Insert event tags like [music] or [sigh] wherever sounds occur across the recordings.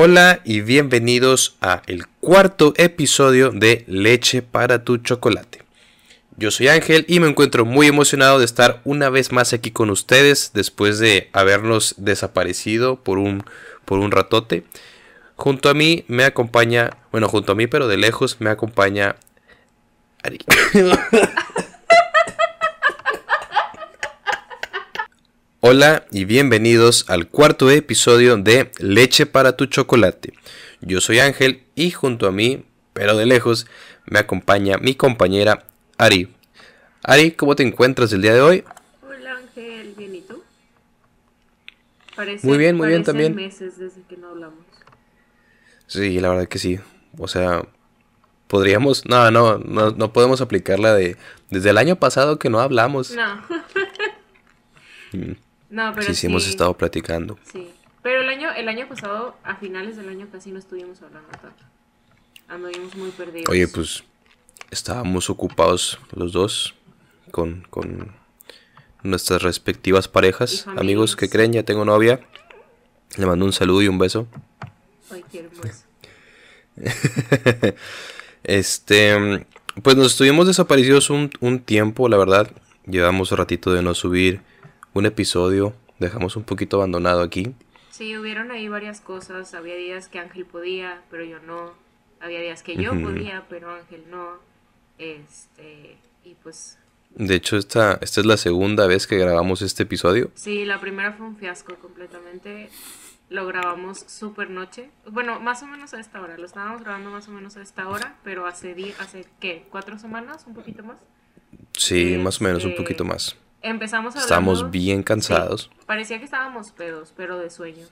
Hola y bienvenidos a el cuarto episodio de Leche para tu chocolate. Yo soy Ángel y me encuentro muy emocionado de estar una vez más aquí con ustedes después de habernos desaparecido por un, por un ratote. Junto a mí me acompaña, bueno, junto a mí pero de lejos me acompaña Ari. [laughs] Hola y bienvenidos al cuarto episodio de Leche para tu chocolate. Yo soy Ángel y junto a mí, pero de lejos, me acompaña mi compañera Ari. Ari, ¿cómo te encuentras el día de hoy? Hola Ángel, ¿bien y tú? muy bien, muy bien también. meses desde que no hablamos. Sí, la verdad que sí. O sea, podríamos... No, no, no, no podemos aplicarla de... Desde el año pasado que no hablamos. No. [laughs] No, pero sí, sí, hemos estado platicando. Sí. Pero el año, el año pasado, a finales del año casi no estuvimos hablando tanto. Anduvimos muy perdidos. Oye, pues estábamos ocupados los dos con, con nuestras respectivas parejas. Amigos que creen, ya tengo novia. Le mando un saludo y un beso. Ay, qué hermoso. [laughs] Este, pues nos estuvimos desaparecidos un, un tiempo, la verdad. Llevamos un ratito de no subir un episodio. Dejamos un poquito abandonado aquí. Sí, hubieron ahí varias cosas. Había días que Ángel podía, pero yo no. Había días que yo podía, pero Ángel no. Este, y pues De hecho, esta, esta es la segunda vez que grabamos este episodio. Sí, la primera fue un fiasco completamente. Lo grabamos súper noche. Bueno, más o menos a esta hora. Lo estábamos grabando más o menos a esta hora, pero hace, hace ¿qué? ¿Cuatro semanas? ¿Un poquito más? Sí, más o menos un Este, poquito más. Empezamos hablando... Estamos bien cansados. Sí, parecía que estábamos pedos, pero de sueño.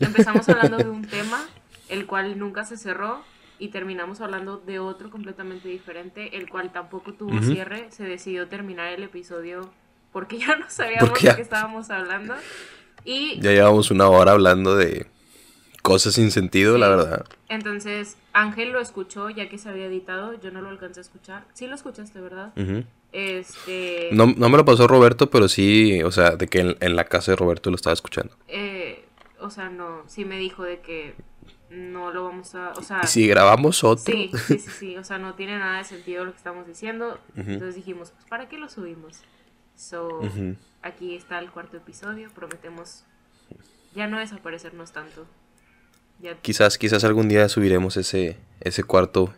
Empezamos hablando de un tema, el cual nunca se cerró, y terminamos hablando de otro completamente diferente, el cual tampoco tuvo cierre. Se decidió terminar el episodio porque ya no sabíamos de qué estábamos hablando. Y Ya llevamos una hora hablando de cosas sin sentido, la verdad. entonces Ángel lo escuchó ya que se había editado, yo no lo alcancé a escuchar. Sí lo escuchaste, ¿verdad? Ujú. Este... no, no me lo pasó Roberto, pero sí, o sea, de que en, en la casa de Roberto lo estaba escuchando. eh, o sea, no, sí me dijo de que no lo vamos a... O sea, Y si grabamos otro, Sí, sí, sí, sí, o sea, no tiene nada de sentido lo que estamos diciendo. Entonces dijimos, pues, ¿para qué lo subimos? So, aquí está el cuarto episodio, prometemos ya no desaparecernos tanto. Ya, quizás, quizás algún día subiremos ese, ese cuarto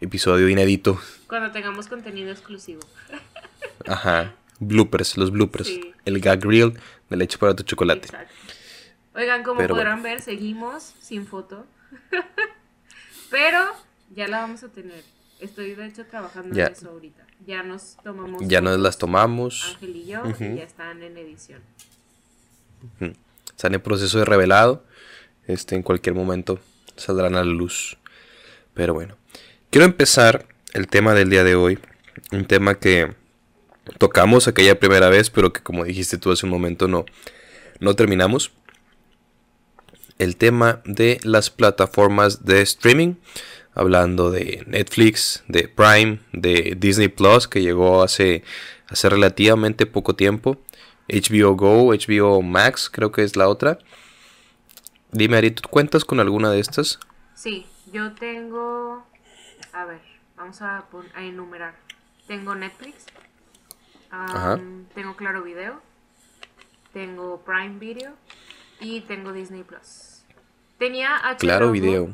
episodio inédito. cuando tengamos contenido exclusivo. [laughs] Ajá. Bloopers, los bloopers. Sí. El gag reel de leche para tu chocolate. Exacto. Oigan, como Pero podrán ver, seguimos sin foto. [laughs] Pero ya la vamos a tener. Estoy de hecho trabajando Ya. en eso ahorita. Ya nos tomamos Ya nos las tomamos. Ángel y yo y ya están en edición. Están en proceso de revelado. Este, en cualquier momento saldrán a la luz. Pero bueno. Quiero empezar el tema del día de hoy. Un tema que tocamos aquella primera vez, pero que como dijiste tú hace un momento no, no terminamos. El tema de las plataformas de streaming. Hablando de Netflix, de Prime, de Disney Plus, que llegó hace, hace relativamente poco tiempo. HBO Go, HBO Max, creo que es la otra. Dime, Ari, ¿tú cuentas con alguna de estas? Sí, yo tengo. A ver, vamos a, a enumerar. Tengo Netflix. Tengo Claro Video. Tengo Prime Video. Y tengo Disney Plus. Tenía HBO. Claro, video.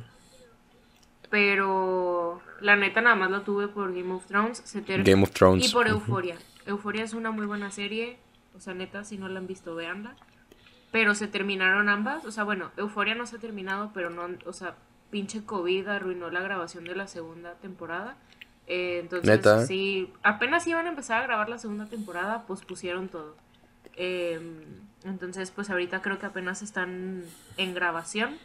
Pero la neta nada más lo tuve por Game of Thrones. Se Game of Thrones. Y por. Euforia. Euforia es una muy buena serie. O sea, neta, si no la han visto, véanla. Pero se terminaron ambas. O sea, bueno, Euforia no se ha terminado, pero no, o sea, pinche COVID arruinó la grabación de la segunda temporada. Eh, entonces, ¿Neta? sí, apenas iban a empezar a grabar la segunda temporada, pues pusieron todo. Eh, entonces, pues ahorita creo que apenas están en grabación.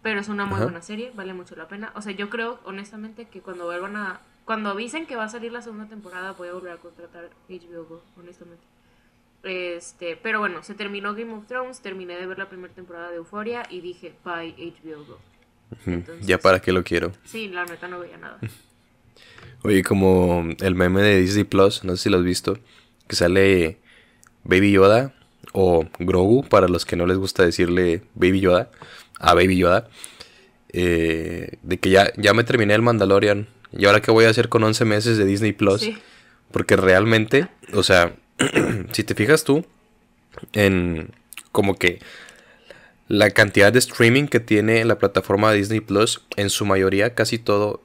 Pero es una muy Ajá. buena serie, vale mucho la pena. O sea, yo creo honestamente que cuando vuelvan a. Cuando avisen que va a salir la segunda temporada, voy a volver a contratar HBO Go, honestamente. Este, pero bueno, se terminó Game of Thrones, terminé de ver la primera temporada de Euphoria y dije, bye HBO Go. Entonces- Ya para qué lo quiero. Sí, la neta no veía nada. [laughs] Oye, como el meme de Disney Plus, no sé si lo has visto, que sale Baby Yoda o Grogu, para los que no les gusta decirle Baby Yoda, a Baby Yoda. eh, de que ya, ya me terminé el Mandalorian. ¿Y ahora qué voy a hacer con 11 meses de Disney Plus? Sí. Porque realmente, o sea, [clears throat] si te fijas tú en como que la cantidad de streaming que tiene la plataforma Disney Plus, en su mayoría casi todo,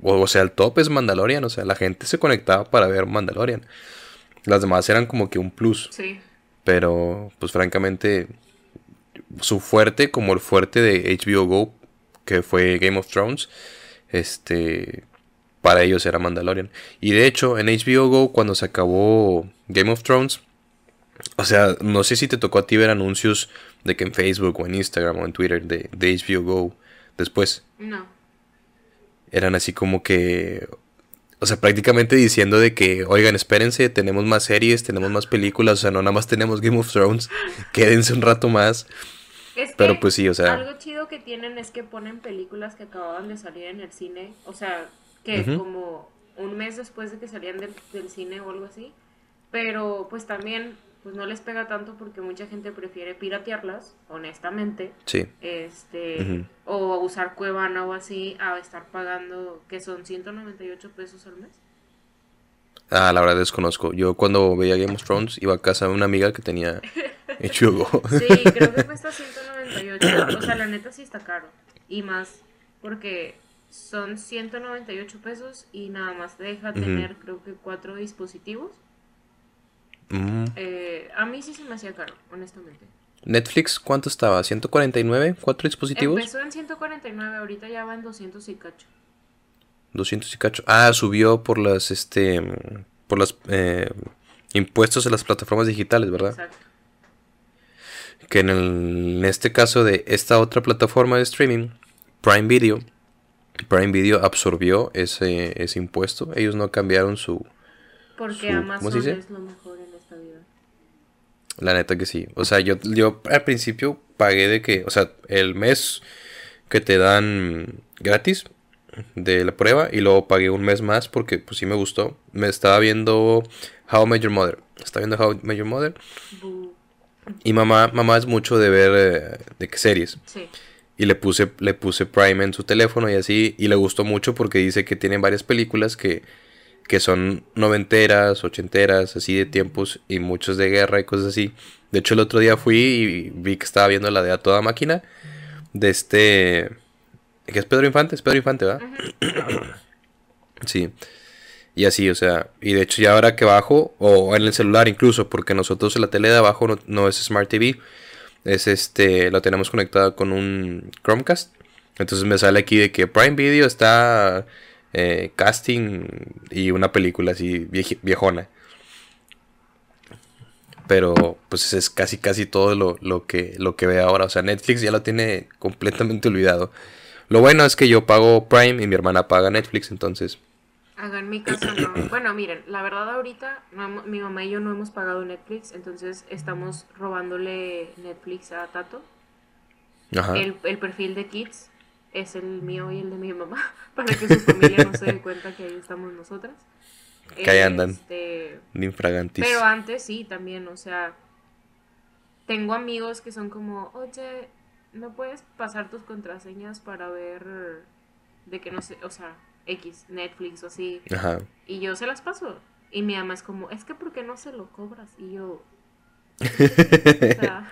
o, o sea, el top es Mandalorian, o sea, la gente se conectaba para ver Mandalorian. Las demás eran como que un plus. Sí. Pero, pues francamente, su fuerte, como el fuerte de HBO Go, que fue Game of Thrones, este, para ellos era Mandalorian. Y de hecho, en HBO Go, cuando se acabó Game of Thrones, o sea, no sé si te tocó a ti ver anuncios de que en Facebook o en Instagram o en Twitter de, de HBO Go después. No. Eran así como que, o sea, prácticamente diciendo de que, oigan, espérense, tenemos más series, tenemos más películas, o sea, no nada más tenemos Game of Thrones, [laughs] quédense un rato más. Es Pero pues sí, o sea- Algo chido que tienen es que ponen películas que acababan de salir en el cine. O sea, que Ujú. como un mes después de que salían del, del cine o algo así. Pero pues también pues no les pega tanto porque mucha gente prefiere piratearlas, honestamente. Sí, Este, o usar Cuevana o así, a estar pagando, que son 198 pesos al mes. ah, la verdad desconozco. Yo cuando veía Game of Thrones iba a casa de una amiga que tenía [laughs] HBO Go. Sí, creo que cuesta [laughs] 198. O sea, la neta sí está caro. Y más porque son 198 pesos y nada más te deja tener creo que cuatro dispositivos. Mm. Eh, a mí sí se me hacía caro, honestamente. Netflix, ¿cuánto estaba? ¿149? ¿Cuatro dispositivos? Empezó en 149, ahorita ya va en 200 y cacho. 200 y cacho. Ah, subió por las, este, por los impuestos de las plataformas digitales, ¿verdad? Exacto. Que en, el- en este caso de esta otra plataforma de streaming, Prime Video, Prime Video absorbió ese, ese impuesto. Ellos no cambiaron su... Porque Su- ¿cómo Amazon se dice? es lo mejor en. La neta que sí. O sea, yo, yo al principio pagué de que, o sea, el mes que te dan gratis de la prueba y luego pagué un mes más porque pues sí me gustó. Me estaba viendo How Your Mother. Estaba viendo How Your Mother. Y mamá, mamá es mucho de ver eh, de qué series. Sí. Y le puse, le puse Prime en su teléfono y así. Y le gustó mucho porque dice que tienen varias películas que, que son noventeras, ochenteras, así de tiempos. Y muchos de guerra y cosas así. De hecho, el otro día fui y vi que estaba viendo la de A Toda Máquina. De este... Que es Pedro Infante, es Pedro Infante, ¿verdad? Sí. Y así, o sea, y de hecho ya ahora que bajo, o en el celular incluso, porque nosotros la tele de abajo no, no es Smart TV, es este, lo tenemos conectado con un Chromecast. Entonces me sale aquí de que Prime Video está eh, casting y una película así viejona. Pero pues es casi casi todo lo, lo que lo que ve ahora. O sea, Netflix ya lo tiene completamente olvidado. Lo bueno es que yo pago Prime y mi hermana paga Netflix, entonces. Hagan mi caso, no. [clears throat] Bueno, miren, la verdad ahorita no mi mamá y yo no hemos pagado Netflix, entonces estamos robándole Netflix a Tato. Ajá. El, el perfil de Kids es el mío y el de mi mamá, [laughs] para que su familia no se dé [laughs] cuenta que ahí estamos nosotras. Que ahí andan. Este, infragantis. pero antes sí, también, o sea, tengo amigos que son como, oye, ¿no puedes pasar tus contraseñas para ver de que no sé, o sea, X, Netflix o así? Ajá. Y yo se las paso. Y mi mamá es como, es que ¿por qué no se lo cobras? Y yo, [laughs] o sea,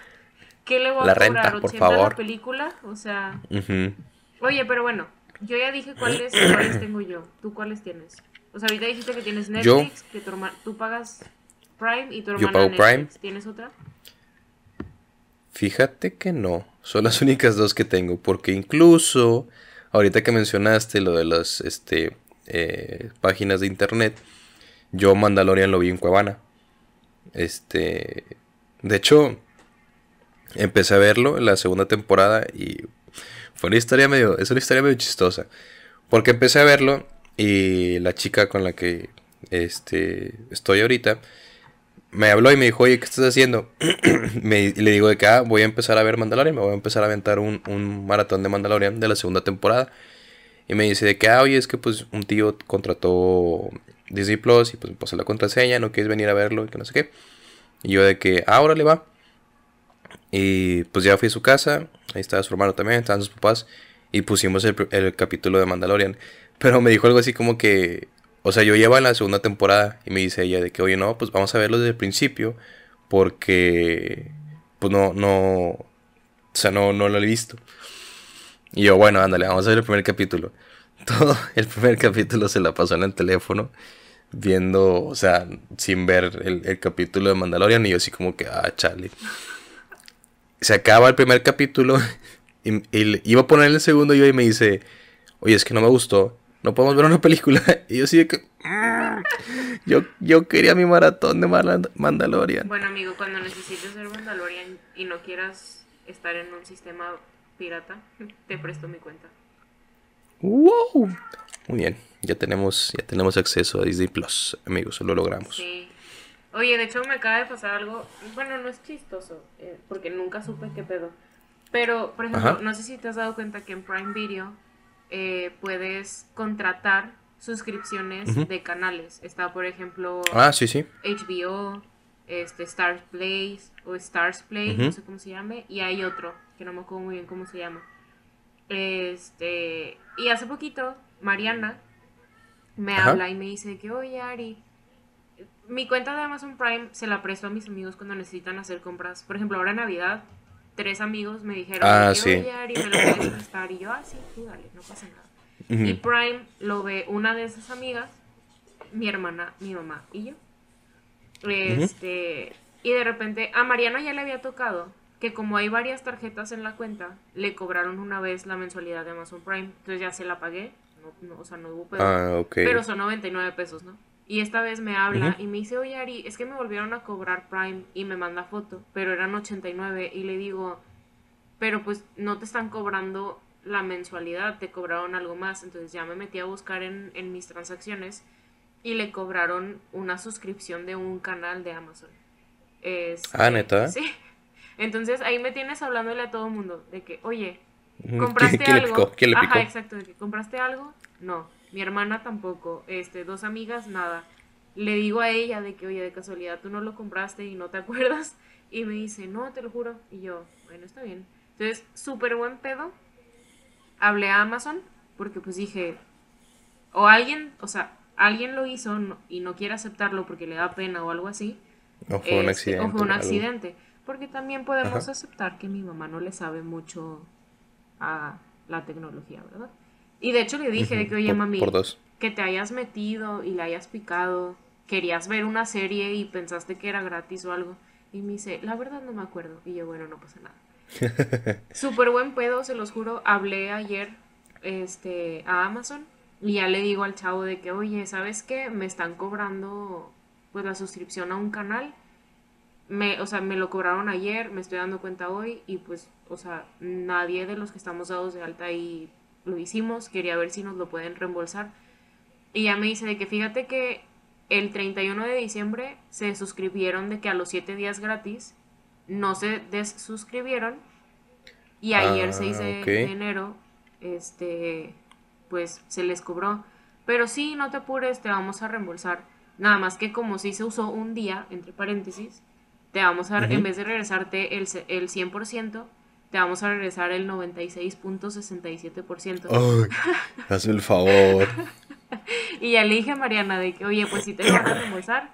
¿qué le voy a La cobrar? renta, por 80 favor. la película? O sea, Ujú. Oye, pero bueno, yo ya dije cuáles, cuáles tengo yo. ¿Tú cuáles tienes? O sea, ahorita dijiste que tienes Yo- Netflix, que tu tú pagas Prime y tu hermana pago Netflix. Prime. ¿Tienes otra? Fíjate que no, son las [laughs] únicas dos que tengo, porque incluso ahorita que mencionaste lo de las este, eh, páginas de internet, yo Mandalorian lo vi en Cuevana. Este, de hecho, empecé a verlo en la segunda temporada y fue una historia medio, es una historia medio chistosa, porque empecé a verlo y la chica con la que este, estoy ahorita me habló y me dijo, oye, ¿qué estás haciendo? [clears throat] me, y le digo de que ah, voy a empezar a ver Mandalorian, me voy a empezar a aventar un, un maratón de Mandalorian de la segunda temporada. Y me dice de que, ah, oye, es que pues un tío contrató Disney Plus y pues me pasó la contraseña, no quieres venir a verlo y que no sé qué. Y yo de que, ah, ahora le va. Y pues ya fui a su casa, ahí estaba su hermano también, estaban sus papás. y pusimos el, el capítulo de Mandalorian. Pero me dijo algo así como que, o sea, yo llevo en la segunda temporada y me dice ella de que, oye, no, pues vamos a verlo desde el principio porque, pues no, no, o sea, no, no lo he visto. Y yo, bueno, ándale, vamos a ver el primer capítulo. [laughs] Todo el primer capítulo se la pasó en el teléfono viendo, o sea, sin ver el, el capítulo de Mandalorian y yo así como que, ah, chale. Se acaba el primer capítulo [laughs] y, y iba a poner el segundo y yo y me dice, oye, es que no me gustó, no podemos ver una película. [laughs] Y yo sí de que, "Mm, yo, yo quería mi maratón de Mandalorian. Bueno, amigo, cuando necesites ser Mandalorian y no quieras estar en un sistema pirata, te presto mi cuenta. ¡Wow! Muy bien, ya tenemos, ya tenemos acceso a Disney Plus, amigos, lo logramos. Sí. Oye, de hecho me acaba de pasar algo, bueno, no es chistoso, eh, porque nunca supe qué pedo. Pero, por ejemplo, Ajá. no sé si te has dado cuenta que en Prime Video eh, puedes contratar suscripciones Ujú. de canales. Está, por ejemplo, Ah, sí, sí. HBO, este, Stars Play o Stars Play, no sé cómo se llame, y hay otro que no me acuerdo muy bien cómo se llama. Este, y hace poquito Mariana me Ajá. habla y me dice que, oye Ari, mi cuenta de Amazon Prime se la presto a mis amigos cuando necesitan hacer compras. Por ejemplo, ahora en Navidad, tres amigos me dijeron, Ah, sí. Ari, me lo puedes prestar, y yo, ah, sí, tú dale, no pasa nada. Y. Prime lo ve una de esas amigas, mi hermana, mi mamá y yo. Este, y de repente a Mariana ya le había tocado que como hay varias tarjetas en la cuenta, le cobraron una vez la mensualidad de Amazon Prime. Entonces ya se la pagué, no, no, o sea, no hubo pedo. Ah, ok. Pero son 99 pesos, ¿no? Y esta vez me habla y me dice, oye Ari, es que me volvieron a cobrar Prime y me manda foto, pero eran 89 y le digo, pero pues no te están cobrando la mensualidad, te cobraron algo más. Entonces ya me metí a buscar en, en mis transacciones y le cobraron una suscripción de un canal de Amazon. Este, Ah, ¿neta? Sí. [laughs] Entonces ahí me tienes hablándole a todo el mundo de que, oye. ¿compraste ¿Quién, quién le algo? picó? ¿Quién le picó? Ajá, exacto, de que compraste algo, no. Mi hermana tampoco, este, dos amigas, nada. Le digo a ella de que, oye, de casualidad tú no lo compraste y no te [laughs] acuerdas. Y me dice, no, te lo juro. Y yo, bueno, está bien. Entonces, súper buen pedo. Hablé a Amazon porque pues dije, o alguien, o sea, alguien lo hizo y no quiere aceptarlo porque le da pena o algo así. O fue un Este, accidente. O fue un algo. accidente. Porque también podemos Ajá. aceptar que mi mamá no le sabe mucho a la tecnología, ¿verdad? Y de hecho le dije de que, oye, Por- mami, Por dos. que te hayas metido y le hayas picado, querías ver una serie y pensaste que era gratis o algo. Y me dice, la verdad no me acuerdo. Y yo, bueno, no pasa nada. [laughs] Súper buen pedo, se los juro. Hablé ayer este, a Amazon y ya le digo al chavo de que, oye, ¿sabes qué? Me están cobrando pues la suscripción a un canal. Me, o sea, me lo cobraron ayer, me estoy dando cuenta hoy y pues, o sea, nadie de los que estamos dados de alta ahí lo hicimos. Quería ver si nos lo pueden reembolsar. Y ya me dice de que fíjate que el 31 de diciembre se suscribieron de que a los 7 días gratis no se desuscribieron y ayer Ah, 6 de, ok. de enero este pues se les cobró. Pero sí, no te apures, te vamos a reembolsar. Nada más que como si se usó un día, entre paréntesis, te vamos a, en vez de regresarte el, el 100%, te vamos a regresar el 96.67%. Ay, [laughs] hazme el favor. Y ya le dije a Mariana de que, oye, pues si te van a reembolsar.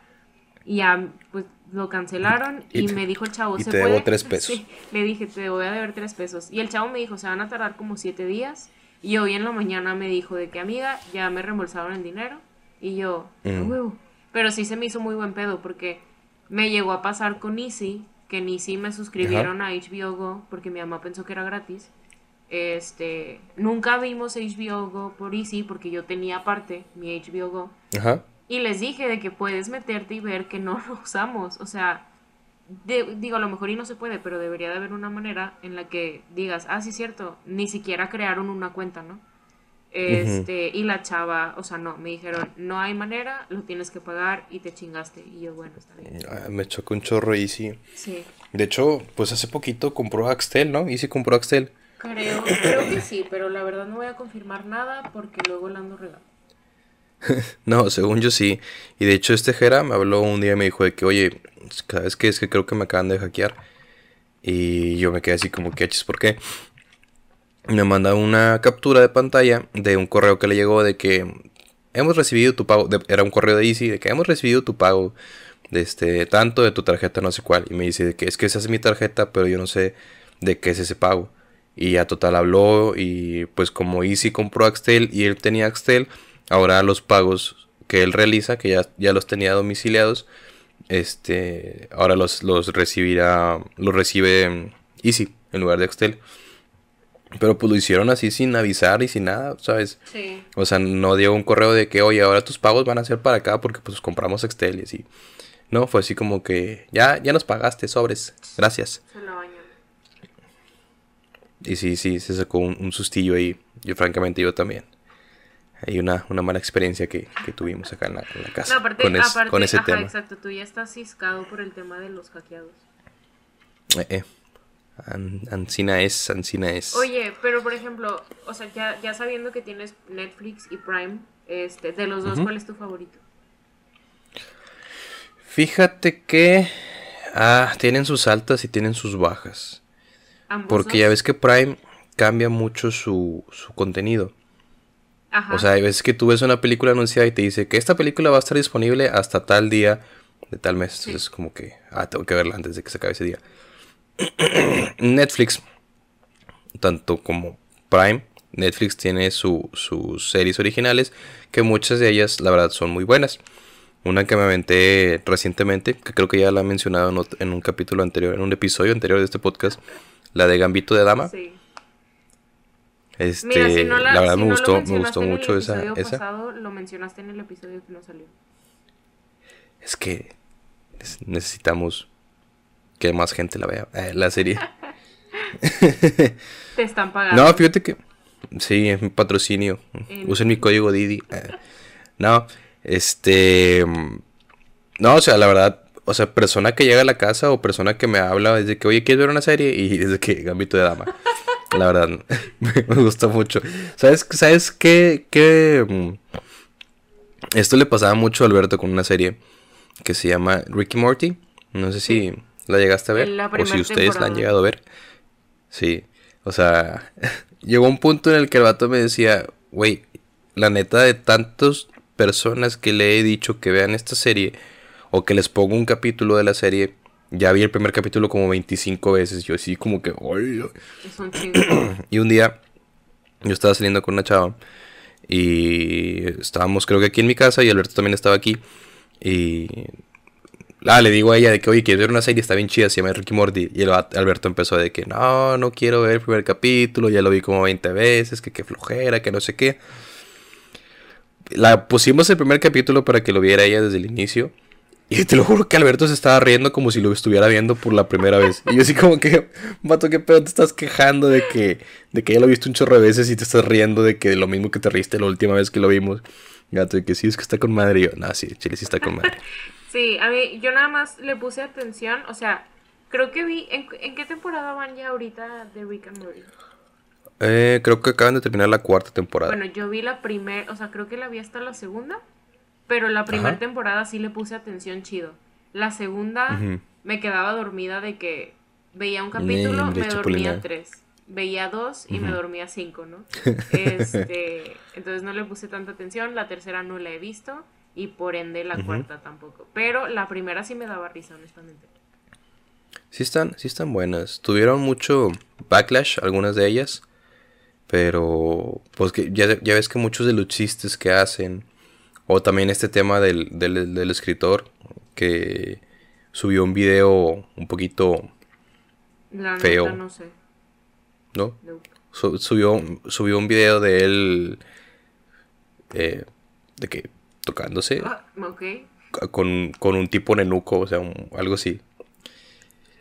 Y ya, pues lo cancelaron y, Y me dijo el chavo, y ¿se te debo puede? tres pesos. [laughs] Sí, le dije, te voy a deber tres pesos. Y el chavo me dijo, se van a tardar como siete días. Y hoy en la mañana me dijo de que, amiga, ya me reembolsaron el dinero. Y yo, "A Mm. huevo". Pero sí se me hizo muy buen pedo porque me llegó a pasar con Easy, que en Easy me suscribieron a HBO Go porque mi mamá pensó que era gratis. Este, nunca vimos HBO Go por Easy porque yo tenía aparte mi HBO Go. Ajá. Y les dije de que puedes meterte y ver que no [laughs] lo usamos. O sea, de- digo, a lo mejor y no se puede, pero debería de haber una manera en la que digas, ah, sí, cierto, ni siquiera crearon una cuenta, ¿no? Este, y la chava, o sea, no, me dijeron, no hay manera, lo tienes que pagar y te chingaste. Y yo, bueno, está bien. Ah, Me chocó un chorro Easy. Sí, De hecho, pues hace poquito compró Axtel, ¿no? Easy compró Axtel. creo, creo que sí, pero la verdad no voy a confirmar nada porque luego la ando regando. [laughs] No, según yo sí. Y de hecho este Jera me habló un día y me dijo de que, oye, ¿sabes qué? Es que creo que me acaban de hackear. Y yo me quedé así como que, "Achis, ¿por qué? Me manda una captura de pantalla de un correo que le llegó de que hemos recibido tu pago, era un correo de Easy, de que hemos recibido tu pago de este tanto de tu tarjeta no sé cuál y me dice de que es que esa es mi tarjeta, pero yo no sé de qué es ese pago. Y ya total habló y pues como Easy compró Axtel y él tenía Axtel, ahora los pagos que él realiza, que ya, ya los tenía domiciliados, este, ahora los, los recibirá, los recibe Easy en lugar de Axtel. Pero pues lo hicieron así sin avisar y sin nada, ¿sabes? Sí. O sea, no dio un correo de que, oye, ahora tus pagos van a ser para acá porque pues compramos Excel y así. No, fue así como que, ya, ya nos pagaste, sobres, gracias. Se Y sí, sí, se sacó un, sustillo ahí. Yo francamente yo también. Hay una, una mala experiencia que, que tuvimos acá en la, casa. No, aparte, con, aparte, con ese tema. Exacto, tú ya estás ciscado por el tema de los hackeados. Eh, eh. Ancina es, Ancina es. Oye, pero por ejemplo, o sea, ya, ya sabiendo que tienes Netflix y Prime, este, de los dos, ¿cuál es tu favorito? Fíjate que ah, tienen sus altas y tienen sus bajas. Porque ya ves que Prime cambia mucho su, su contenido. Ajá. O sea, hay veces que tú ves una película anunciada y te dice que esta película va a estar disponible hasta tal día de tal mes. Entonces, como que, ah, tengo que verla antes de que se acabe ese día. Netflix, tanto como Prime, Netflix tiene sus series originales, que muchas de ellas, la verdad, son muy buenas. Una que me aventé recientemente, que creo que ya la he mencionado en, un capítulo anterior, en un episodio anterior de este podcast, la de Gambito de Dama. Este, la, verdad me gustó, me gustó mucho esa, Pasado, lo mencionaste en el episodio que no salió. Es que necesitamos que más gente la vea, eh, la serie. [laughs] [laughs] Te están pagando. No, fíjate que sí, es mi patrocinio. Usen mi código Didi. Eh, no, este no, o sea, la verdad, o sea, persona que llega a la casa o persona que me habla desde que, oye, ¿quieres ver una serie? Y [laughs] desde que Gambito de Dama. La verdad, me, gustó mucho. ¿Sabes, ¿sabes qué, qué? Mm, esto le pasaba mucho a Alberto con una serie que se llama Ricky Morty. No sé si ¿La llegaste a ver? O si ustedes la han llegado a ver. Sí. O sea, [laughs] llegó un punto en el que el vato me decía, güey, la neta de tantas personas que le he dicho que vean esta serie o que les pongo un capítulo de la serie, ya vi el primer capítulo como 25 veces. Yo así como que, [clears throat] y un día yo estaba saliendo con una chava y estábamos creo que aquí en mi casa y Alberto también estaba aquí y Ah, le digo a ella de que, oye, quiero ver una serie, está bien chida, se llama Ricky Morty. Y el Alberto empezó de que, no, no quiero ver el primer capítulo, ya lo vi como 20 veces, que qué flojera, que no sé qué. La pusimos el primer capítulo para que lo viera ella desde el inicio. Y te lo juro que Alberto se estaba riendo como si lo estuviera viendo por la primera vez. Y yo así como que, mato, qué pedo te estás quejando de que, de que ya lo viste un chorro de veces y te estás riendo de que lo mismo que te riste la última vez que lo vimos. Gato, de que sí, es que está con madre. Y yo, no, sí, Chile sí está con madre. Sí, a mí, yo nada más le puse atención, o sea, creo que vi, ¿en, qué temporada van ya ahorita de Rick and Morty? Eh, creo que acaban de terminar la cuarta temporada. Bueno, yo vi la primera, o sea, creo que la vi hasta la segunda, pero la primera temporada sí le puse atención chido. La segunda me quedaba dormida de que veía un capítulo, me dormía tres. Veía dos y me dormía cinco, ¿no? [laughs] Este, entonces no le puse tanta atención. La tercera no la he visto y por ende la cuarta tampoco. Pero la primera sí me daba risa, honestamente. Sí están, sí están buenas. Tuvieron mucho backlash, algunas de ellas. Pero, pues que ya, ya ves que muchos de los chistes que hacen, o también este tema del, del, escritor, que subió un video un poquito feo. no sé. ¿No? subió, subió un video de él eh, de que tocándose. Ah, con, un tipo nenuco, o sea, algo así.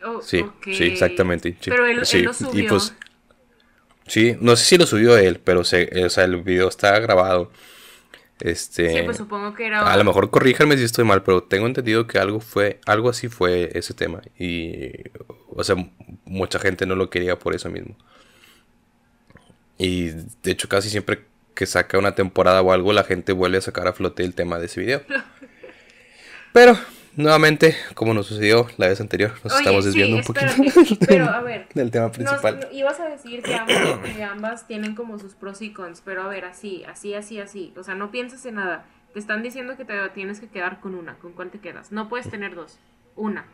Oh, sí, sí, exactamente. Sí, pero él, sí, lo subió. Pues, sí, no sé si lo subió él, pero se, o sea, el video está grabado. Este, sí, pues supongo que era. A lo mejor corríjanme si estoy mal, pero tengo entendido que algo fue, algo así fue ese tema. Y, o sea, mucha gente no lo quería por eso mismo. Y de hecho, casi siempre que saca una temporada o algo, la gente vuelve a sacar a flote el tema de ese video. [laughs] Pero nuevamente, como nos sucedió la vez anterior, nos Oye, estamos sí, desviando un poquito espérate, pero [laughs] a ver, del tema principal. ibas a decir que ambas, [coughs] que ambas tienen como sus pros y cons, pero a ver, así, así, así, así. O sea, no piensas en nada. Te están diciendo que te tienes que quedar con una. ¿Con cuál te quedas? No puedes tener dos. Una.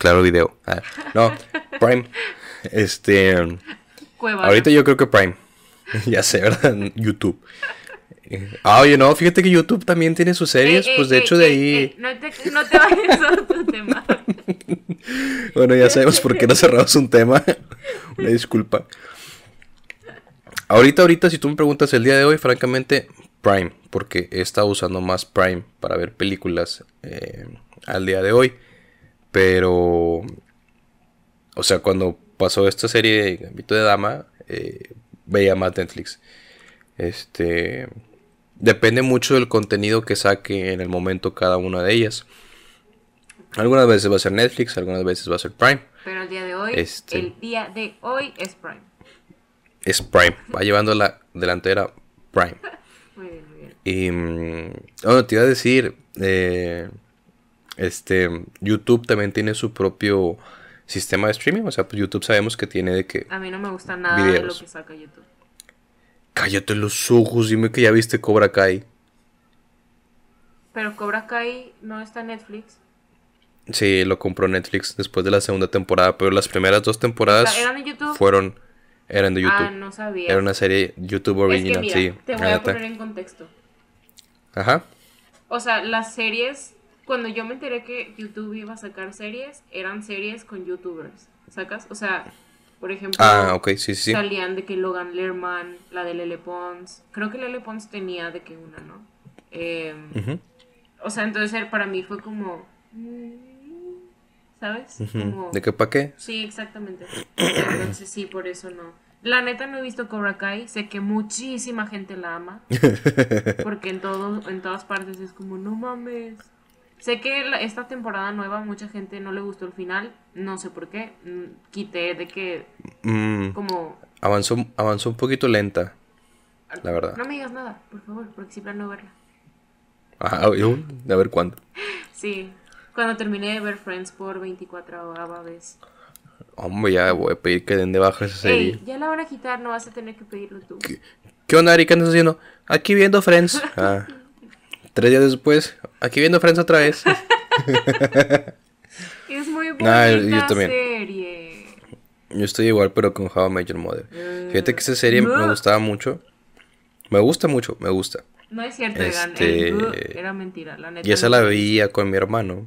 Claro, video. Ah, no, Prime. Este. Cueva. Ahorita yo creo que Prime. [laughs] ya sé, ¿verdad? YouTube. Eh, Ah, oye, no, fíjate que YouTube también tiene sus series. Ey, ey, pues de ey, hecho, de ahí. no, te, no te vayas a otro [laughs] tema. Bueno, ya sabemos por qué no cerramos un tema. [laughs] Una disculpa. Ahorita, ahorita, si tú me preguntas el día de hoy, francamente, Prime. Porque he estado usando más Prime para ver películas eh, al día de hoy. Pero. O sea, cuando pasó esta serie de Gambito de Dama, eh, veía más Netflix. Este. Depende mucho del contenido que saque en el momento cada una de ellas. Algunas veces va a ser Netflix, algunas veces va a ser Prime. Pero el día de hoy, Este. el día de hoy es Prime. Es Prime. Va llevando la delantera Prime. [laughs] Muy bien, muy bien. Y. mm, bueno, te iba a decir. eh, este. YouTube también tiene su propio sistema de streaming. O sea, pues YouTube sabemos que tiene de que. A mí no me gusta nada de lo que saca YouTube. Cállate los ojos, dime que ya viste Cobra Kai. Pero Cobra Kai no está en Netflix. Sí, lo compró Netflix después de la segunda temporada. Pero las primeras dos temporadas ¿Eran de YouTube? fueron. Eran de YouTube. Ah, no sabía. Era una serie YouTube es que original, mira, sí. te voy a poner en contexto. Ajá. O sea, las series, cuando yo me enteré que YouTube iba a sacar series, eran series con YouTubers, ¿sacas? O sea, por ejemplo, Ah, ok, sí, sí, salían de que Logan Lerman, la de Lele Pons, creo que Lele Pons tenía de que una, ¿no? Eh, Ujú. O sea, entonces eh, para mí fue como, ¿sabes? Como, ¿De qué pa' qué? Sí, exactamente. Entonces sí, por eso no. La neta no he visto Cobra Kai, sé que muchísima gente la ama, [laughs] porque en todo, en todas partes es como, no mames. Sé que esta temporada nueva mucha gente no le gustó el final, no sé por qué. Mm, Quité de que Mm, como avanzó, avanzó un poquito lenta, la verdad. no me digas nada, por favor, porque sí planeo verla. Ah, [laughs] yo, a ver cuándo. Sí, cuando terminé de ver Friends por 24 vez. Hombre, ya voy a pedir que den de baja esa serie. Ey, ya la van a quitar, no vas a tener que pedirlo tú. ¿Qué onda, Ari? ¿Qué andas haciendo? Aquí viendo Friends. [laughs] Ah, tres días después, aquí viendo Friends otra vez. [laughs] Es muy Nah, bonita yo también. serie. Yo estoy igual, pero con How I Met Your Mother. Fíjate que esa serie me gustaba mucho. Me gusta mucho, me gusta. No es cierto, Egan, Este- el era mentira, la neta. Y esa la veía con mi hermano.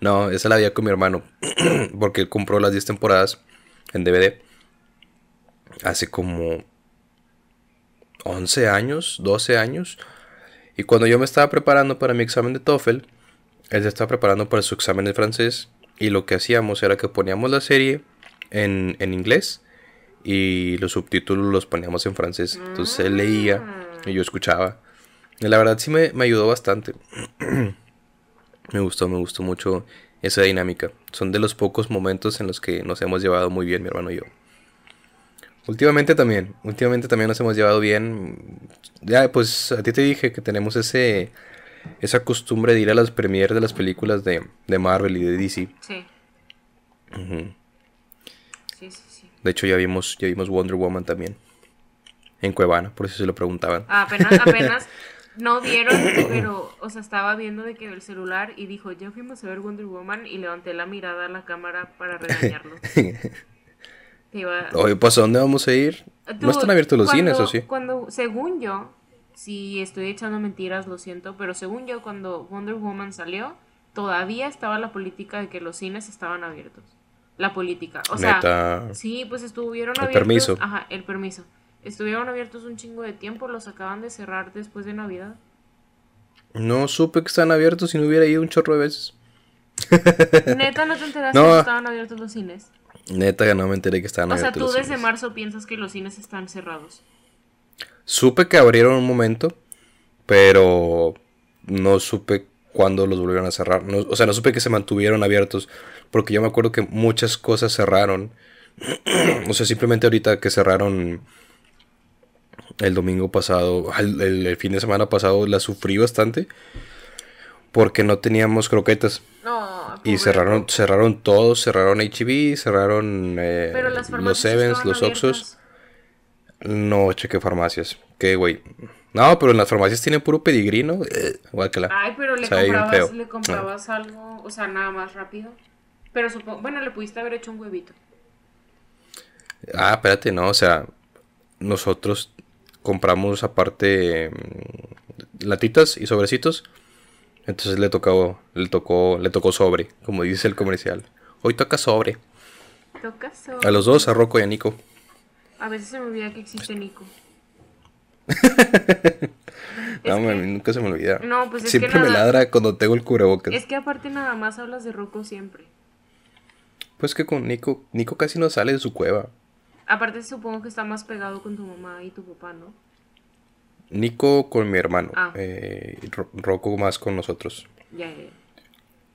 No, esa la veía con mi hermano. [clears throat] Porque él compró las 10 temporadas en DVD. Hace como 11 años, 12 años. Y cuando yo me estaba preparando para mi examen de TOEFL, él se estaba preparando para su examen de francés. Y lo que hacíamos era que poníamos la serie en, en inglés y los subtítulos los poníamos en francés. Entonces él leía y yo escuchaba. Y la verdad sí me, me ayudó bastante. [clears throat] Me gustó, me gustó mucho esa dinámica. Son de los pocos momentos en los que nos hemos llevado muy bien, mi hermano y yo. Últimamente también, últimamente también nos hemos llevado bien. Ya, pues a ti te dije que tenemos ese esa costumbre de ir a las premieres de las películas de, de Marvel y de DC. Sí. Sí, sí, sí. De hecho ya vimos, ya vimos Wonder Woman también. En Cuevana, por si se lo preguntaban. Apenas, apenas [laughs] no vieron, pero, o sea, estaba viendo de que el celular y dijo, ya fuimos a ver Wonder Woman y levanté la mirada a la cámara para regañarlo. [laughs] Iba- Oye, pues ¿a dónde vamos a ir? No están abiertos los cuando- cines, ¿o sí? Cuando, según yo, si estoy echando mentiras, lo siento, pero según yo, cuando Wonder Woman salió, todavía estaba la política de que los cines estaban abiertos. La política. O sea, Neta. sí, pues estuvieron El abiertos. permiso. Ajá, el permiso. Estuvieron abiertos un chingo de tiempo, los acaban de cerrar después de Navidad. No supe que están abiertos si no hubiera ido un chorro de veces. Neta, ¿no te enteraste [laughs] No. que estaban abiertos los cines? Neta, no me enteré que estaban O sea, abiertos tú los desde cines. marzo piensas que los cines están cerrados. Supe que abrieron un momento, pero no supe cuándo los volvieron a cerrar. No- o sea, no supe que se mantuvieron abiertos, porque yo me acuerdo que muchas cosas cerraron. [clears throat] o sea, simplemente ahorita que cerraron el domingo pasado, el, el fin de semana pasado la sufrí bastante porque no teníamos croquetas. No, Y cerraron, cerraron todos, cerraron HB, cerraron eh, Pero las los Sevens, los Oxos. No chequé farmacias. ¿Qué, güey? No, pero en las farmacias tienen puro pedigrino. Eh, guácala. Ay, pero le bien comprabas, le comprabas algo, o sea, nada más rápido. Pero supongo, bueno, le pudiste haber hecho un huevito. Ah, espérate, no, o sea, nosotros compramos aparte mm, latitas y sobrecitos. Entonces le tocó, le tocó, le tocó sobre, como dice el comercial. Hoy toca sobre. Toca so- A los dos, a Rocco y a Nico. A veces se me olvida que existe Nico. [laughs] No, Es mami, que- nunca se me olvida. No, pues es Siempre que me nada- ladra cuando tengo el cubrebocas. Es que aparte nada más hablas de Rocco siempre. Pues que con Nico, Nico casi no sale de su cueva. Aparte supongo que está más pegado con tu mamá y tu papá, ¿no? Nico con mi hermano. Ah. eh, y Ro- Rocco más con nosotros. Ya, ya.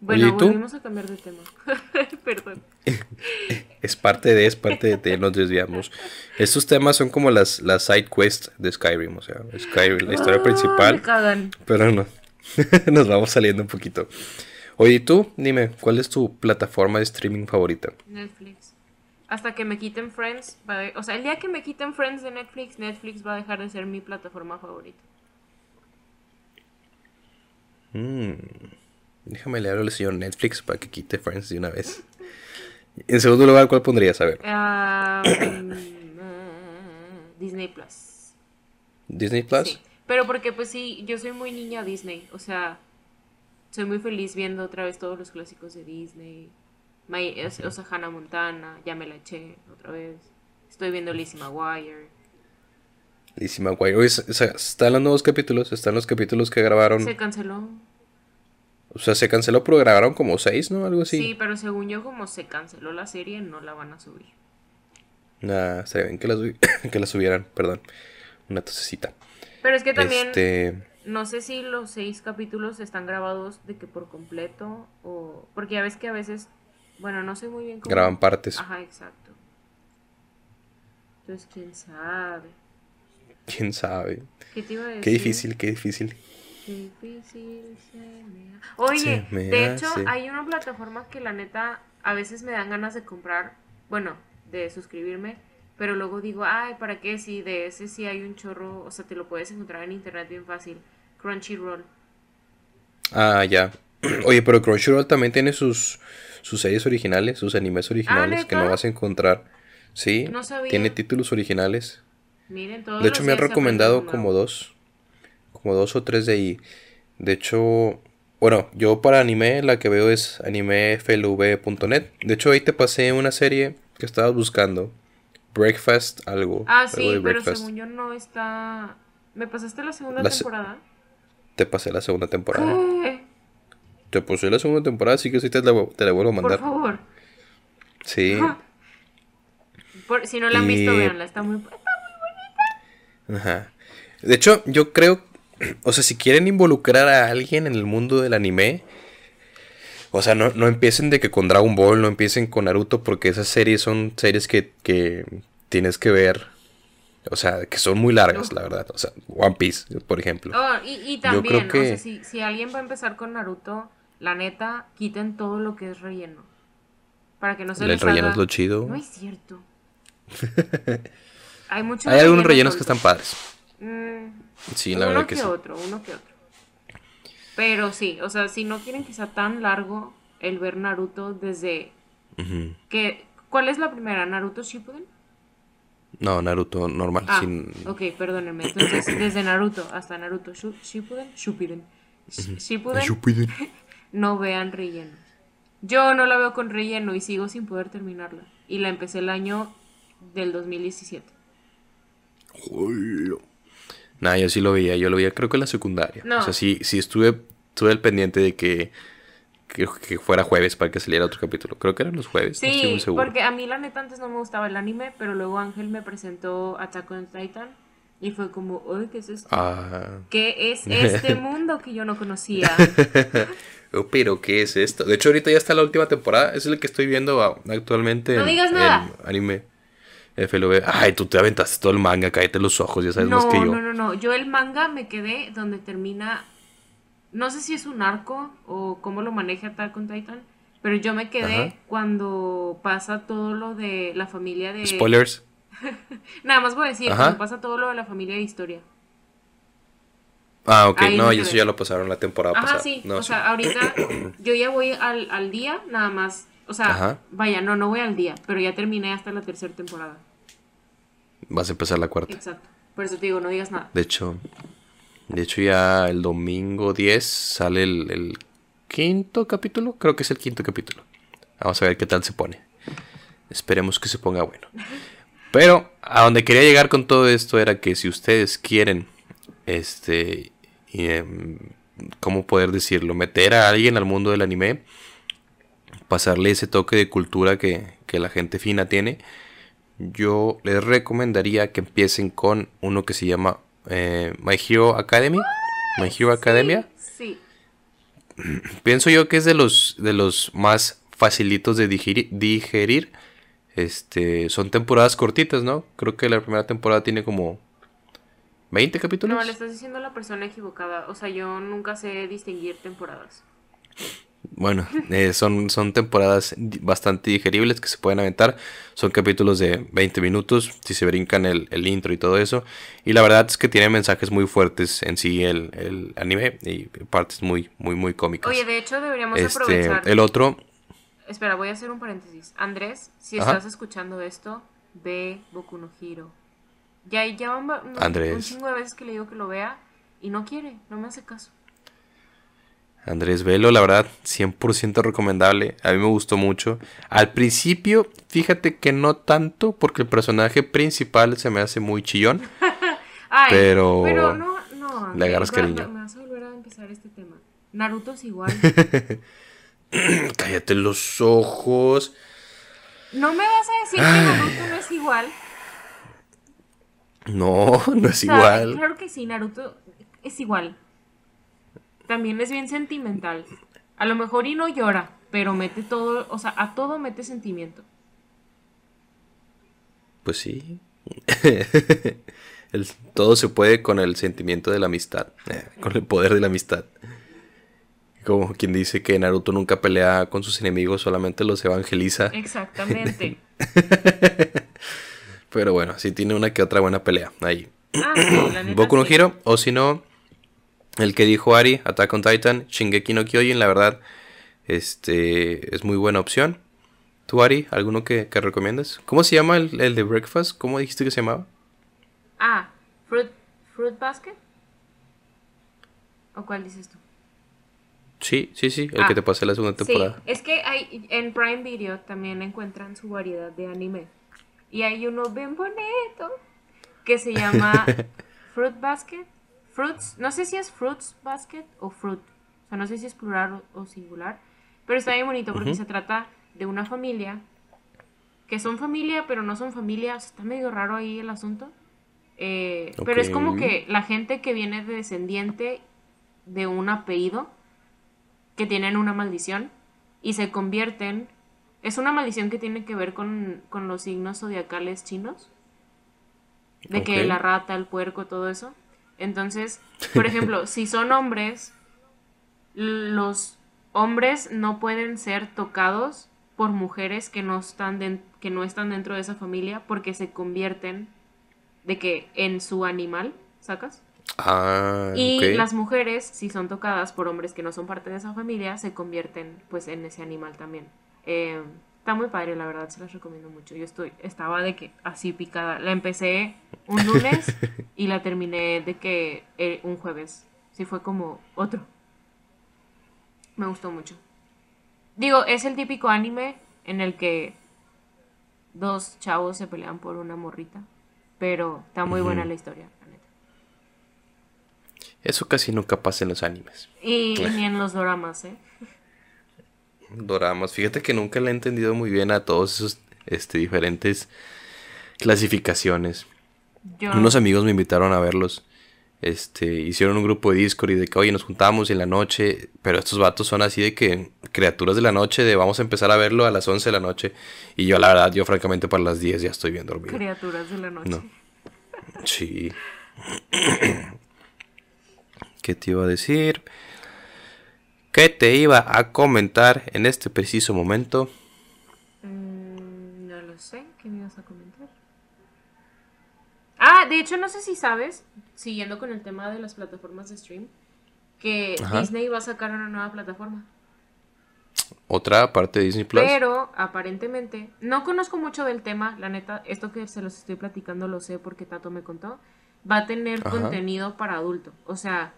Bueno, ¿y tú? volvimos a cambiar de tema. [laughs] Perdón. [laughs] Es parte de, es parte de, te- nos desviamos. [laughs] Estos temas son como las, las side quests de Skyrim, o sea, Skyrim, la historia Me principal, cagan. pero no, nos vamos saliendo un poquito. Oye, ¿y tú? Dime, ¿cuál es tu plataforma de streaming favorita? Netflix. Hasta que me quiten Friends, de- o sea, el día que me quiten Friends de Netflix, Netflix va a dejar de ser mi plataforma favorita. Mm, déjame leer al señor Netflix para que quite Friends de una vez. En segundo lugar, ¿cuál pondrías? A ver, Ah, [coughs] mm, Disney Plus. Disney Plus. Sí. Pero porque pues sí, yo soy muy niña Disney, o sea, soy muy feliz viendo otra vez todos los clásicos de Disney. My- es- o sea, Hannah Montana, ya me la eché otra vez. Estoy viendo Lizzie McGuire. Lizzie McGuire. Oye, s- s- están los nuevos capítulos, están los capítulos que grabaron. Se canceló. O sea, se canceló, pero grabaron como seis, ¿no? Algo así. Sí, pero según yo, como se canceló la serie, no la van a subir. Nah, estaría bien que la, subi- [coughs] que la subieran, perdón. Una tosecita. Pero es que también, Este. no sé si los seis capítulos están grabados de que por completo o... Porque ya ves que a veces, bueno, no sé muy bien cómo... Graban partes. Ajá, exacto. Entonces, quién sabe. Quién sabe. ¿Qué te iba a decir? Qué difícil, qué difícil. Qué difícil se me ha- Oye, Se me de hecho, hay una plataforma que la neta a veces me dan ganas de comprar, bueno, de suscribirme, pero luego digo, ay, ¿para qué? Si de ese sí hay un chorro, o sea, te lo puedes encontrar en internet bien fácil. Crunchyroll. Ah, ya. [clears throat] Oye, pero Crunchyroll también tiene sus, sus series originales, sus animes originales que no Ah, vas a encontrar. Sí, No sabía. tiene títulos originales. Miren, todos De hecho, me han recomendado como dos. Como dos o tres de ahí. De hecho, bueno, yo para anime la que veo es animeflv.net. De hecho, ahí te pasé una serie que estabas buscando. Breakfast, algo. Ah, algo sí, pero según yo no está... ¿Me pasaste la segunda La temporada? Te pasé la segunda temporada. ¿Qué? Te pasé la segunda temporada, así que sí te la, te la vuelvo a Por mandar. favor. Sí. [laughs] Por- si no la han visto, Y- véanla, está muy... Ajá. De hecho, yo creo, [clears throat] o sea, si quieren involucrar a alguien en el mundo del anime, o sea, no, no empiecen de que con Dragon Ball, no empiecen con Naruto, porque esas series son series que, que tienes que ver, o sea, que son muy largas, la verdad. O sea, One Piece, por ejemplo. Oh, y, y Yo también, creo o sea, que- si, si alguien va a empezar con Naruto, la neta, quiten todo lo que es relleno. Para que no se El les relleno haga- es lo chido. No es cierto. [laughs] Hay muchos Hay algunos rellenos rellenos que están padres. Mm, Sí, la uno verdad que que sí. otro, uno que otro. Pero sí, o sea, si no quieren que sea tan largo el ver Naruto desde que ¿cuál es la primera? Naruto Shippuden? No, Naruto normal. Ah, sin... ok, perdónenme. Entonces, desde Naruto hasta Naruto Shippuden, Shippuden, Sh- Shippuden, Shippuden. [laughs] no vean relleno. Yo no la veo con relleno y sigo sin poder terminarla. Y la empecé el año del 2017. Jolo. Nah, yo sí lo veía, yo lo veía creo que en la secundaria. No. O sea, sí, sí estuve, estuve al pendiente de que, que, que fuera jueves para que saliera otro capítulo. Creo que eran los jueves, no estoy Sí, muy seguro. porque a mí la neta antes no me gustaba el anime, pero luego Ángel me presentó Attack on Titan y fue como, "Uy, ¿qué es esto? Ah, ¿Qué es [laughs] este mundo que yo no conocía? [laughs] oh, pero ¿qué es esto? De hecho, ahorita ya está la última temporada. Es el que estoy viendo ah, actualmente No en, digas nada. en anime. FLV. Ay, tú te aventaste todo el manga, cállate los ojos, ya sabes más No, que yo. no, no, no. Yo el manga me quedé donde termina. No sé si es un arco o cómo lo maneja Attack on Titan. Pero yo me quedé Ajá. cuando pasa todo lo de la familia de. Spoilers. [laughs] Nada más voy a decir, Ajá. cuando pasa todo lo de la familia de historia. Ah, ok, Ahí no, y eso ya lo pasaron la temporada Ajá, pasada. sí. No, o sí. sea, ahorita [clears throat] yo ya voy al, al día, nada más. O sea, Ajá. vaya, no, no voy al día, pero ya terminé hasta la tercera temporada. Vas a empezar la cuarta. Exacto. Por eso te digo, no digas nada. De hecho, de hecho ya el domingo 10 sale el, el quinto capítulo. Creo que es el quinto capítulo. Vamos a ver qué tal se pone. Esperemos que se ponga bueno. [laughs] Pero a donde quería llegar con todo esto era que si ustedes quieren, este, y, em, ¿cómo poder decirlo? Meter a alguien al mundo del anime, pasarle ese toque de cultura que, que la gente fina tiene, yo les recomendaría que empiecen con uno que se llama eh, My Hero Academy. My Hero Academia. Sí. [clears throat] Pienso yo que es de los, de los más facilitos de digeri- digerir. Este, son temporadas cortitas, ¿no? Creo que la primera temporada tiene como 20 capítulos. No, le estás diciendo a la persona equivocada. O sea, yo nunca sé distinguir temporadas. Bueno, eh, son, son temporadas bastante digeribles que se pueden aventar. Son capítulos de 20 minutos, si se brincan el, el intro y todo eso. Y la verdad es que tiene mensajes muy fuertes en sí el, el anime y partes muy, muy, muy cómicas. Oye, de hecho deberíamos este, aprovechar. el otro, Espera, voy a hacer un paréntesis. Andrés, si Ajá. estás escuchando esto, ve Boku no Hero. Ya, ya van va- no, Andrés. un chingo de veces que le digo que lo vea y no quiere, no me hace caso. Andrés Velo, la verdad, 100% recomendable. A mí me gustó mucho. Al principio, fíjate que no tanto, porque el personaje principal se me hace muy chillón. [laughs] Ay, Pero pero no, no. le agarras cariño. Me vas a volver a empezar este tema. Naruto es igual. [laughs] Cállate los ojos. no me vas a decir que Naruto no es igual. No, [laughs] no es O sea, igual. Claro que sí, Naruto es igual. También es bien sentimental. A lo mejor y no llora, pero mete todo, o sea, a todo mete sentimiento. Pues sí. [laughs] El- todo se puede con el sentimiento de la amistad, eh, con el poder de la amistad. Como quien dice que Naruto nunca pelea con sus enemigos, solamente los evangeliza. Exactamente. [laughs] Pero bueno, sí tiene una que otra buena pelea ahí. Ah, sí, [clears throat] Boku no. Hero, o si no, el que dijo Ari, Attack on Titan, Shingeki no Kyojin, la verdad, este es muy buena opción. ¿Tú, Ari, alguno que, que recomiendas? ¿Cómo se llama el, el de Breakfast? ¿Cómo dijiste que se llamaba? Ah, Fruit, fruit Basket. ¿O cuál dices tú? Sí, sí, sí, el Ah, que te pasé la segunda temporada. Sí, es que hay, en Prime Video también encuentran su variedad de anime. Y hay uno bien bonito que se llama [laughs] Fruit Basket. Fruits, no sé si es Fruits Basket o Fruit. O sea, no sé si es plural o, o singular. Pero está bien bonito porque se trata de una familia que son familia, pero no son familia. O sea, está medio raro ahí el asunto. Eh, Pero es como que la gente que viene de descendiente de un apellido que tienen una maldición y se convierten. Es una maldición que tiene que ver con, con los signos zodiacales chinos. De que la rata, el puerco, todo eso. Entonces, por [laughs] ejemplo, si son hombres, los hombres no pueden ser tocados por mujeres que no están, que no están dentro de esa familia porque se convierten de que en su animal, ¿sacas? Ah, Y las mujeres, si son tocadas por hombres que no son parte de esa familia, se convierten pues en ese animal también. Eh, está muy padre, la verdad, se las recomiendo mucho. Yo estoy, estaba de que así picada. La empecé un lunes [laughs] y la terminé de que eh, un jueves. Sí fue como otro. Me gustó mucho. Digo, es el típico anime en el que dos chavos se pelean por una morrita. Pero está muy buena la historia, la neta. Eso casi nunca pasa en los animes. Y ni en los doramas, ¿eh? Doramas. Fíjate que nunca le he entendido muy bien a todos esos este, diferentes clasificaciones. Yo, Unos amigos me invitaron a verlos. este, hicieron un grupo de Discord y de que, oye, nos juntamos en la noche, pero estos vatos son así de que criaturas de la noche, de vamos a empezar a verlo a las 11 de la noche. Y yo, la verdad, yo francamente para las 10 ya estoy bien dormido. Criaturas de la noche. No. Sí. [clears throat] ¿Qué te iba a decir? ¿Qué te iba a comentar en este preciso momento? Mm, no lo sé. ¿Qué me ibas a comentar? Ah, de hecho, no sé si sabes, siguiendo con el tema de las plataformas de stream, que Disney va a sacar una nueva plataforma. Otra parte de Disney Plus. Pero aparentemente, no conozco mucho del tema, la neta, esto que se los estoy platicando lo sé porque Tato me contó. Va a tener contenido para adulto. O sea.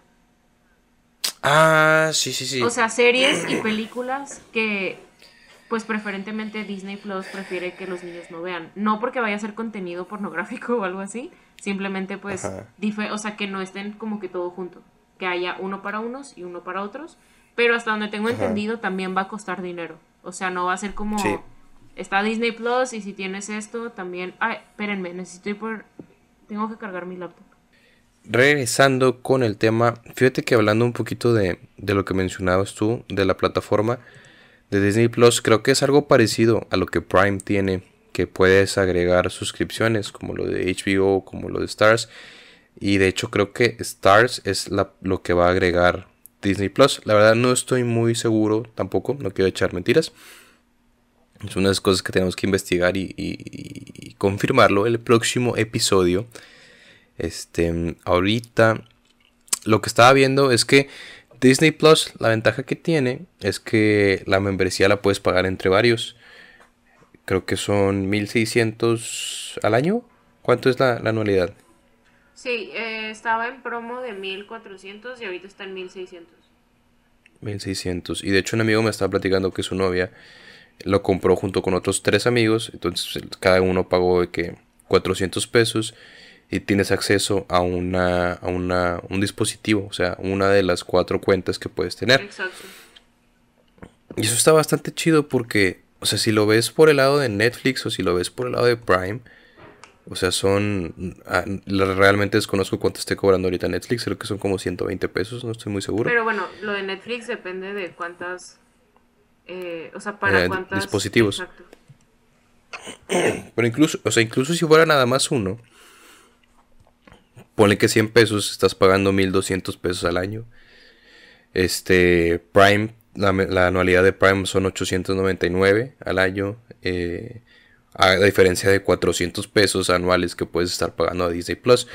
Ah, sí, sí, sí. O sea, series y [clears throat] películas que, pues preferentemente Disney Plus prefiere que los niños no vean. No porque vaya a ser contenido pornográfico o algo así. Simplemente, pues, o sea, que no estén como que todo junto. Que haya uno para unos y uno para otros pero hasta donde tengo entendido también va a costar dinero. O sea, no va a ser como... Está Disney Plus y si tienes esto también... Ay, espérenme, necesito ir por... Tengo que cargar mi laptop. Regresando con el tema, fíjate que hablando un poquito de, de lo que mencionabas tú, de la plataforma de Disney Plus, creo que es algo parecido a lo que Prime tiene, que puedes agregar suscripciones como lo de HBO, como lo de Stars. Y de hecho creo que Stars es lo que va a agregar Disney Plus. La verdad no estoy muy seguro tampoco, no quiero echar mentiras. Es una de las cosas que tenemos que investigar y, confirmarlo el próximo episodio. Este, ahorita lo que estaba viendo es que Disney Plus, la ventaja que tiene es que la membresía la puedes pagar entre varios. Creo que son 1600 al año. ¿Cuánto es la anualidad? Sí, eh, estaba en promo de 1400 y ahorita está en 1600. 1600. Y de hecho un amigo me estaba platicando que su novia lo compró junto con otros tres amigos. Entonces cada uno pagó de que 400 pesos y tienes acceso a una, a una un dispositivo, o sea, una de las cuatro cuentas que puedes tener. Exacto. Y eso está bastante chido porque, o sea, si lo ves por el lado de Netflix o si lo ves por el lado de Prime, o sea, son. Ah, realmente desconozco cuánto esté cobrando ahorita Netflix. Creo que son como 120 pesos, no estoy muy seguro. Pero bueno, lo de Netflix depende de cuántas. Eh, o sea, para eh, cuántos dispositivos. Exacto. [clears throat] Pero incluso, o sea, incluso si fuera nada más uno, ponle que 100 pesos, estás pagando 1200 pesos al año. Este, Prime, la, anualidad de Prime son 899 al año. Eh, a diferencia de 400 pesos anuales que puedes estar pagando a Disney Plus.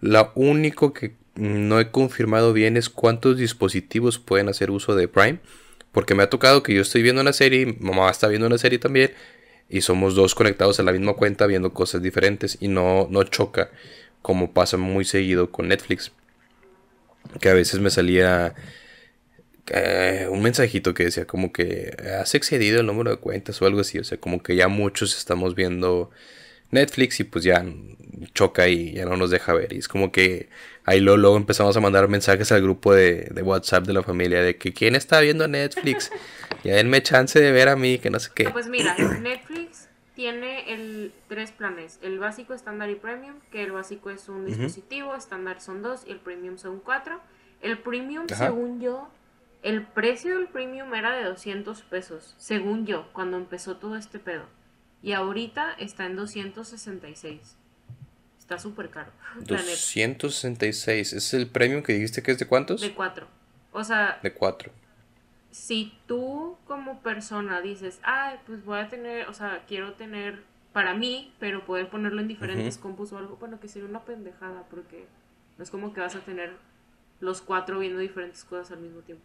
Lo único que no he confirmado bien es cuántos dispositivos pueden hacer uso de Prime. Porque me ha tocado que yo estoy viendo una serie, mamá está viendo una serie también, y somos dos conectados a la misma cuenta viendo cosas diferentes y no, no choca como pasa muy seguido con Netflix. Que a veces me salía eh, un mensajito que decía como que has excedido el número de cuentas o algo así. O sea, como que ya muchos estamos viendo Netflix y pues ya choca y ya no nos deja ver. Y es como que ahí luego, empezamos a mandar mensajes al grupo de, WhatsApp de la familia de que quién está viendo Netflix. ya denme chance de ver a mí, que no sé qué. Pues mira, [clears throat] Netflix tiene el tres planes, el básico, estándar y premium, que el básico es un dispositivo, estándar son dos y el premium son cuatro. El premium, según yo, el precio del premium era de 200 pesos, según yo, cuando empezó todo este pedo. Y ahorita está en 266. Está súper caro. 266. ¿Es el premium que dijiste que es de cuántos? De cuatro. O sea... De cuatro. Si tú como persona dices, ay, pues voy a tener, o sea, quiero tener para mí, pero poder ponerlo en diferentes compus o algo, bueno, que sería una pendejada, porque no es como que vas a tener los cuatro viendo diferentes cosas al mismo tiempo.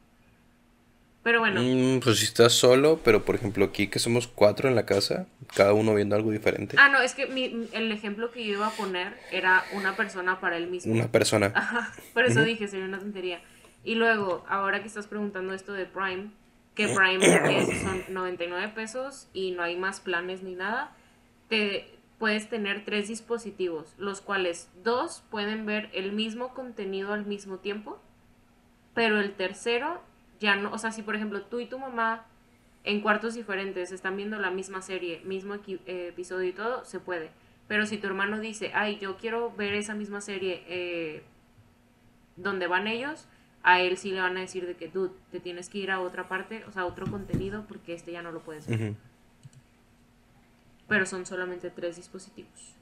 Pero bueno. Mm, pues si estás solo, pero por ejemplo aquí que somos cuatro en la casa, cada uno viendo algo diferente. Ah, no, es que el ejemplo que yo iba a poner era una persona para él mismo. Una persona. Ajá, por eso dije, sería una tontería. Y luego, ahora que estás preguntando esto de Prime, que Prime son 99 pesos y no hay más planes ni nada, te puedes tener tres dispositivos, los cuales dos pueden ver el mismo contenido al mismo tiempo, pero el tercero ya no, o sea, si por ejemplo tú y tu mamá en cuartos diferentes están viendo la misma serie, mismo eh, episodio y todo, se puede. Pero si tu hermano dice, ay, yo quiero ver esa misma serie, eh, donde van ellos, a él sí le van a decir de que tú te tienes que ir a otra parte, o sea, a otro contenido, porque este ya no lo puedes ver. Pero son solamente tres dispositivos.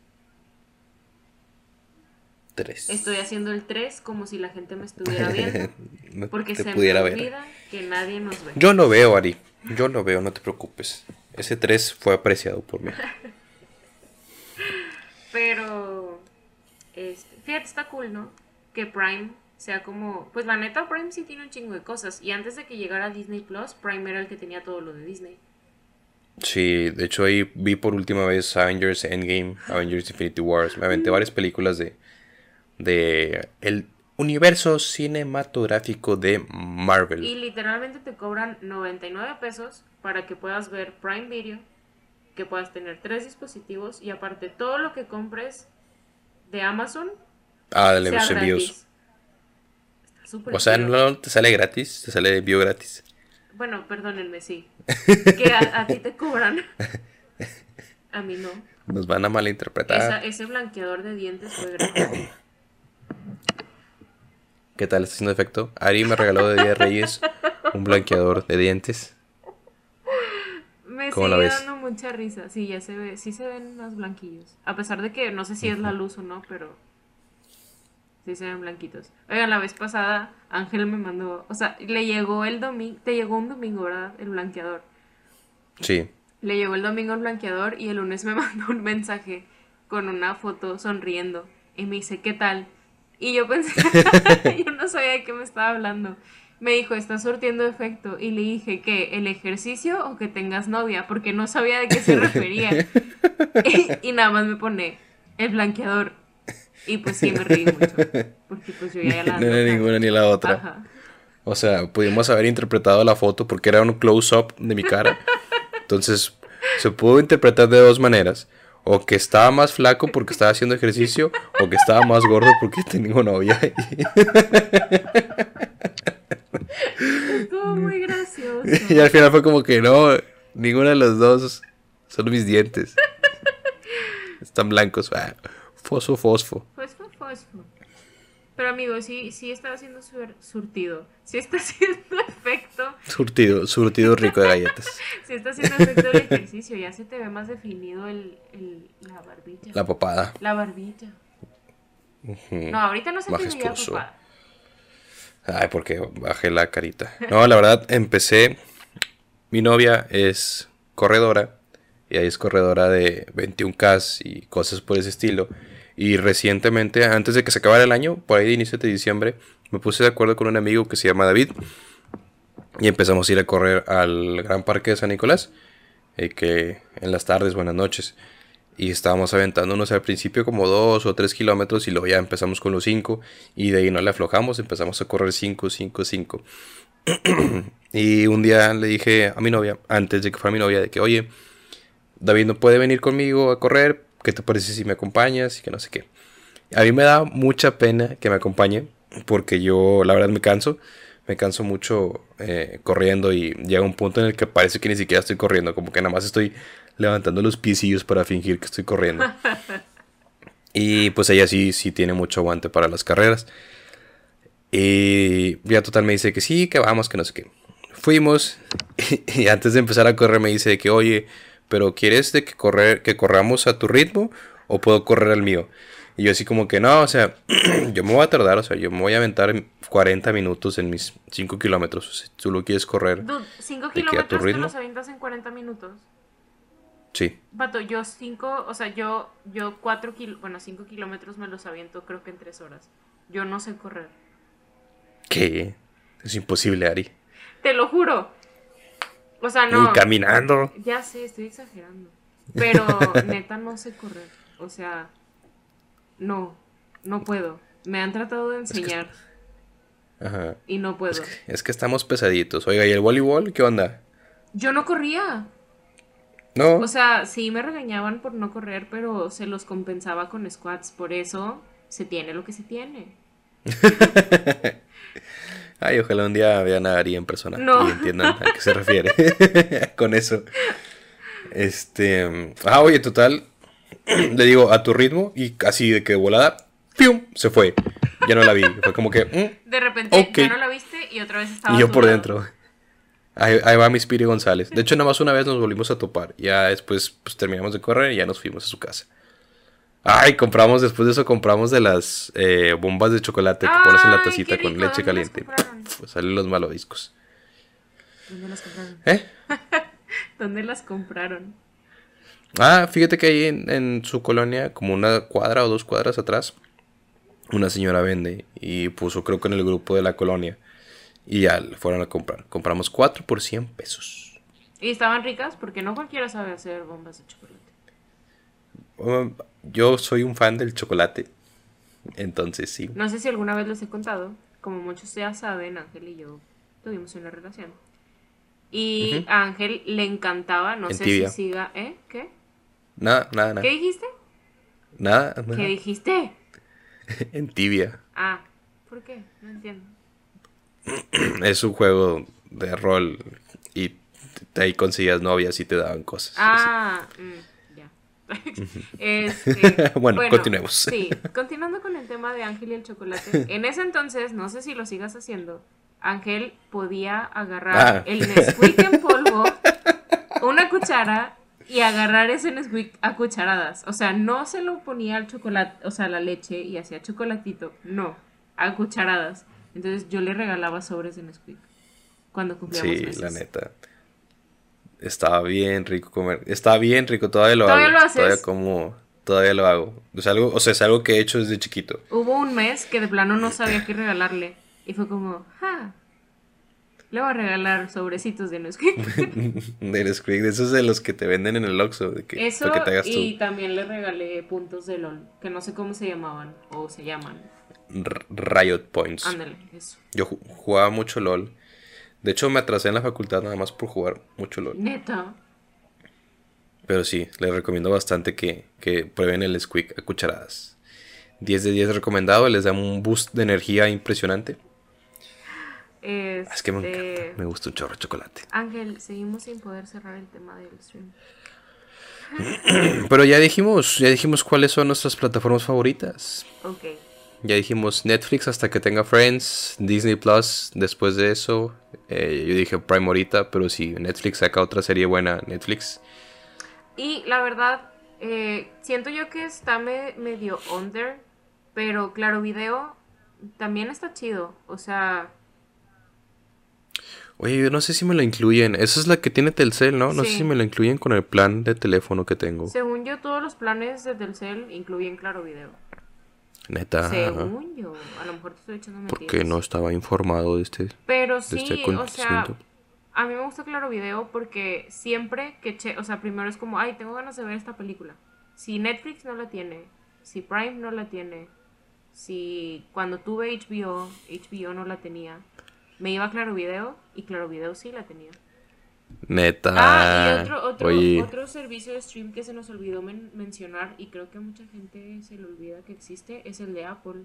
Tres. Estoy haciendo el 3 como si la gente me estuviera [laughs] viendo, No porque se pudiera me ver. olvida que nadie nos ve. Yo lo veo, Ari. Yo lo veo, no te preocupes. Ese 3 fue apreciado por mí. [laughs] Pero, este, fíjate, está cool, ¿no? Que Prime sea como, pues la neta, Prime sí tiene un chingo de cosas. Y antes de que llegara Disney Plus, Prime era el que tenía todo lo de Disney. Sí, de hecho ahí vi por última vez Avengers Endgame, Avengers Infinity Wars. Me aventé varias películas de, de el universo cinematográfico de Marvel. Y literalmente te cobran 99 pesos para que puedas ver Prime Video, que puedas tener tres dispositivos y aparte todo lo que compres de Amazon Ah, de los envíos. O sea, no te sale gratis, te sale envío gratis. Bueno, perdónenme, sí. [laughs] Que a, a ti te cobran. A mí no. Nos van a malinterpretar. Esa- ese blanqueador de dientes fue gratis. [coughs] ¿Qué tal? ¿Está haciendo efecto? Ari me regaló de Día de Reyes un blanqueador de dientes. Me ¿Cómo la sigue ves? dando mucha risa. Sí, ya se ve, sí se ven más blanquillos. A pesar de que no sé si es la luz o no, pero sí se ven blanquitos. Oigan, la vez pasada Ángel me mandó, o sea, le llegó el domingo, te llegó un domingo, ¿verdad? El blanqueador. Sí. Le llegó el domingo el blanqueador y el lunes me [laughs] mandó un mensaje con una foto sonriendo y me dice, ¿qué tal? Y yo pensé, [laughs] yo no sabía de qué me estaba hablando. Me dijo, está surtiendo efecto. Y le dije, ¿qué? ¿El ejercicio o que tengas novia? Porque no sabía de qué se [laughs] refería. y, y nada más me pone, el blanqueador. [laughs] Y pues sí, me reí mucho. Porque pues yo ya [laughs] la No era ninguna ni la otra. Ajá. O sea, pudimos haber interpretado la foto porque era un close-up de mi cara. Entonces, se pudo interpretar de dos maneras. O que estaba más flaco porque estaba haciendo ejercicio, o que estaba más gordo porque tengo novia. Estuvo muy gracioso. [laughs] Y al final fue como que no, ninguno de los dos son mis dientes. Están blancos. Ah, fosfo, fosfo. Fosfo. Pero amigo, sí, sí está haciendo sur- surtido. Sí está [laughs] haciendo efecto. Surtido, surtido rico de galletas. Sí está haciendo efecto el ejercicio. Ya se te ve más definido el, el- la barbilla. La papada. La barbilla. No, ahorita no se te Majestuoso. papada. Ay, porque bajé la carita. No, la verdad, empecé. Mi novia es corredora. Y ahí es corredora de 21K y cosas por ese estilo. Y recientemente, antes de que se acabara el año, por ahí de inicio de diciembre, me puse de acuerdo con un amigo que se llama David. Y empezamos a ir a correr al Gran Parque de San Nicolás. eh, que en las tardes, buenas noches. Y estábamos aventándonos al principio como dos o tres kilómetros y luego ya empezamos con los cinco y de ahí no le aflojamos, empezamos a correr cinco, cinco, cinco. [clears throat] y un día le dije a mi novia, antes de que fuera mi novia, de que, oye, David no puede venir conmigo a correr, ¿qué te parece si me acompañas? Y que no sé qué. A mí me da mucha pena que me acompañe porque yo la verdad me canso, me canso mucho eh, corriendo y llega un punto en el que parece que ni siquiera estoy corriendo, como que nada más estoy levantando los pisillos para fingir que estoy corriendo. [laughs] y pues ella sí, sí tiene mucho aguante para las carreras. Y ya total me dice que sí, que vamos, que no sé qué. Fuimos [laughs] y, antes de empezar a correr me dice que, oye, pero ¿quieres de que, correr, que corramos a tu ritmo o puedo correr al mío? Y yo así como que no, o sea, [clears throat] yo me voy a tardar, o sea, yo me voy a aventar 40 minutos en mis 5 kilómetros. Si tú lo quieres correr, Dude, 5 ¿De qué, a tu kilómetros te ritmo? los avientas en 40 minutos. sí. Vato, yo 5, o sea, yo, yo 4 kilómetros, bueno, 5 kilómetros me los aviento creo que en 3 horas. Yo no sé correr. ¿Qué? Es imposible, Ari. Te lo juro. O sea, no. Y caminando. Ya sé, estoy exagerando. Pero [laughs] neta no sé correr. O sea, no, no puedo. Me han tratado de enseñar Ajá. y no puedo. Es que estamos pesaditos. Oiga, ¿y el voleibol? ¿Qué onda? Yo no corría. No. O sea, sí me regañaban por no correr, pero se los compensaba con squats. Por eso se tiene lo que se tiene. [laughs] Ay, ojalá un día vean a Ari en persona No. y entiendan a qué se refiere [laughs] con eso. Este. Ah, oye, total. [clears throat] Le digo a tu ritmo y así de que volada, ¡pium! Se fue. ya no la vi. Fue como que. mm, De repente Ok. ya no la viste y otra vez estaba y yo por dentro. Ahí, ahí va mi Spiri González. De hecho, nada más una vez nos volvimos a topar. Ya después pues, terminamos de correr y ya nos fuimos a su casa. Ay, compramos, después de eso compramos de las eh, bombas de chocolate que pones en la tacita con leche ¿dónde las caliente. Pues salen los malodiscos. ¿Dónde las compraron? ¿Eh? [laughs] ¿Dónde las compraron? Ah, fíjate que ahí en, en su colonia, como una cuadra o dos cuadras atrás, una señora vende y puso creo que en el grupo de la colonia. Y ya le fueron a comprar. Compramos cuatro por 100 pesos. ¿Y estaban ricas? Porque no cualquiera sabe hacer bombas de chocolate. Um, yo soy un fan del chocolate. Entonces sí. No sé si alguna vez les he contado, como muchos ya saben, Ángel y yo tuvimos una relación. Y a Ángel le encantaba, no En sé tibia. si siga, ¿eh? ¿Qué? Nada, nada, nada. ¿Qué dijiste? Nada, nada. ¿Qué dijiste? [laughs] En tibia. Ah, ¿por qué? No entiendo. [clears throat] Es un juego de rol y ahí conseguías novias y te daban cosas. Ah, mm. [laughs] Este, [laughs] Bueno, continuemos. Sí, continuando con el tema de Ángel y el chocolate. En ese entonces, no sé si lo sigas haciendo, Ángel podía agarrar Ah. el Nesquik en polvo, una cuchara y agarrar ese Nesquik a cucharadas. O sea, no se lo ponía al chocolate, o sea, la leche y hacía chocolatito. No, a cucharadas. Entonces yo le regalaba sobres de Nesquik cuando cumplíamos Sí, meses. la neta. Estaba bien rico comer. Estaba bien rico, todavía lo ¿Todavía hago. lo haces? Todavía como, todavía lo hago. Es algo, o sea, es algo que he hecho desde chiquito. Hubo un mes que de plano no sabía qué regalarle. Y fue como, ja, le voy a regalar sobrecitos de Nesquik. [laughs] de Nesquik, de esos de los que te venden en el Oxxo, de que, Eso, que te hagas y también le regalé puntos de LOL, que no sé cómo se llamaban, o se llaman. R- Riot Points. Ándale, eso. Yo ju- jugaba mucho LOL. De hecho, me atrasé en la facultad nada más por jugar mucho LOL. Neta. Pero sí, les recomiendo bastante que, que prueben el Squeak a cucharadas. 10 de 10 recomendado, les da un boost de energía impresionante. Este... Es que me encanta, me gusta un chorro de chocolate. Ángel, seguimos sin poder cerrar el tema del stream. [clears throat] Pero ya dijimos, ya dijimos cuáles son nuestras plataformas favoritas. Ok. Ya dijimos Netflix hasta que tenga Friends, Disney Plus después de eso. eh, yo dije Prime ahorita, pero si Netflix saca otra serie buena, Netflix. Y la verdad, eh, siento yo que está me- medio under, pero claro, video también está chido. O sea, Oye, yo no sé si me la incluyen. Esa es la que tiene Telcel, ¿no? No sé si me la incluyen con el plan de teléfono que tengo. según yo, todos los planes de Telcel incluyen claro video. Neta. Según yo, a lo mejor te estoy echando mentiras. Porque no estaba informado de este. Pero de sí, este o sea, a mí me gusta Claro Video porque siempre que, che o sea, primero es como, ay, tengo ganas de ver esta película. Si Netflix no la tiene, si Prime no la tiene, si cuando tuve HBO, HBO no la tenía, me iba a Claro Video y Claro Video sí la tenía. Neta. Ah, y otro, otro, Oye, otro servicio de stream que se nos olvidó men- mencionar y creo que a mucha gente se le olvida que existe es el de Apple.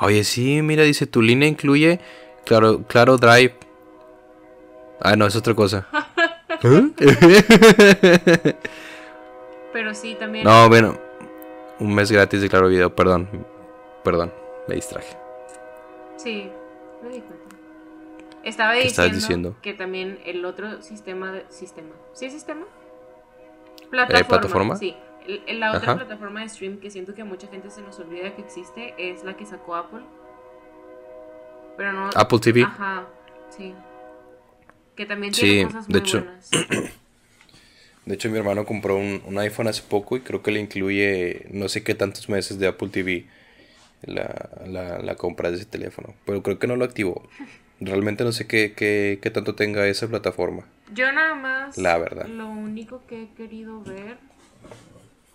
oye, sí, mira, dice tu línea incluye Claro, claro Drive. Ah, no, es otra cosa. [laughs] ¿Eh? Pero sí, también... no, bueno. Un mes gratis de Claro Video, perdón. Perdón, me distraje. Sí. Estaba ¿Qué estabas diciendo, diciendo? que también el otro sistema de sistema. ¿Sí sistema? Plataforma. Eh, ¿plataforma? Sí. El- el- la otra Ajá. plataforma de stream que siento que mucha gente se nos olvida que existe es la que sacó Apple. Pero no. Apple TV. Ajá, sí. Que también Sí, tiene cosas de muy hecho- buenas. [clears throat] De hecho, mi hermano compró un, un iPhone hace poco y creo que le incluye no sé qué tantos meses de Apple TV la, la, la compra de ese teléfono. Pero creo que no lo activó. Realmente no sé qué, qué, qué tanto tenga esa plataforma. Yo nada más. La verdad. Lo único que he querido ver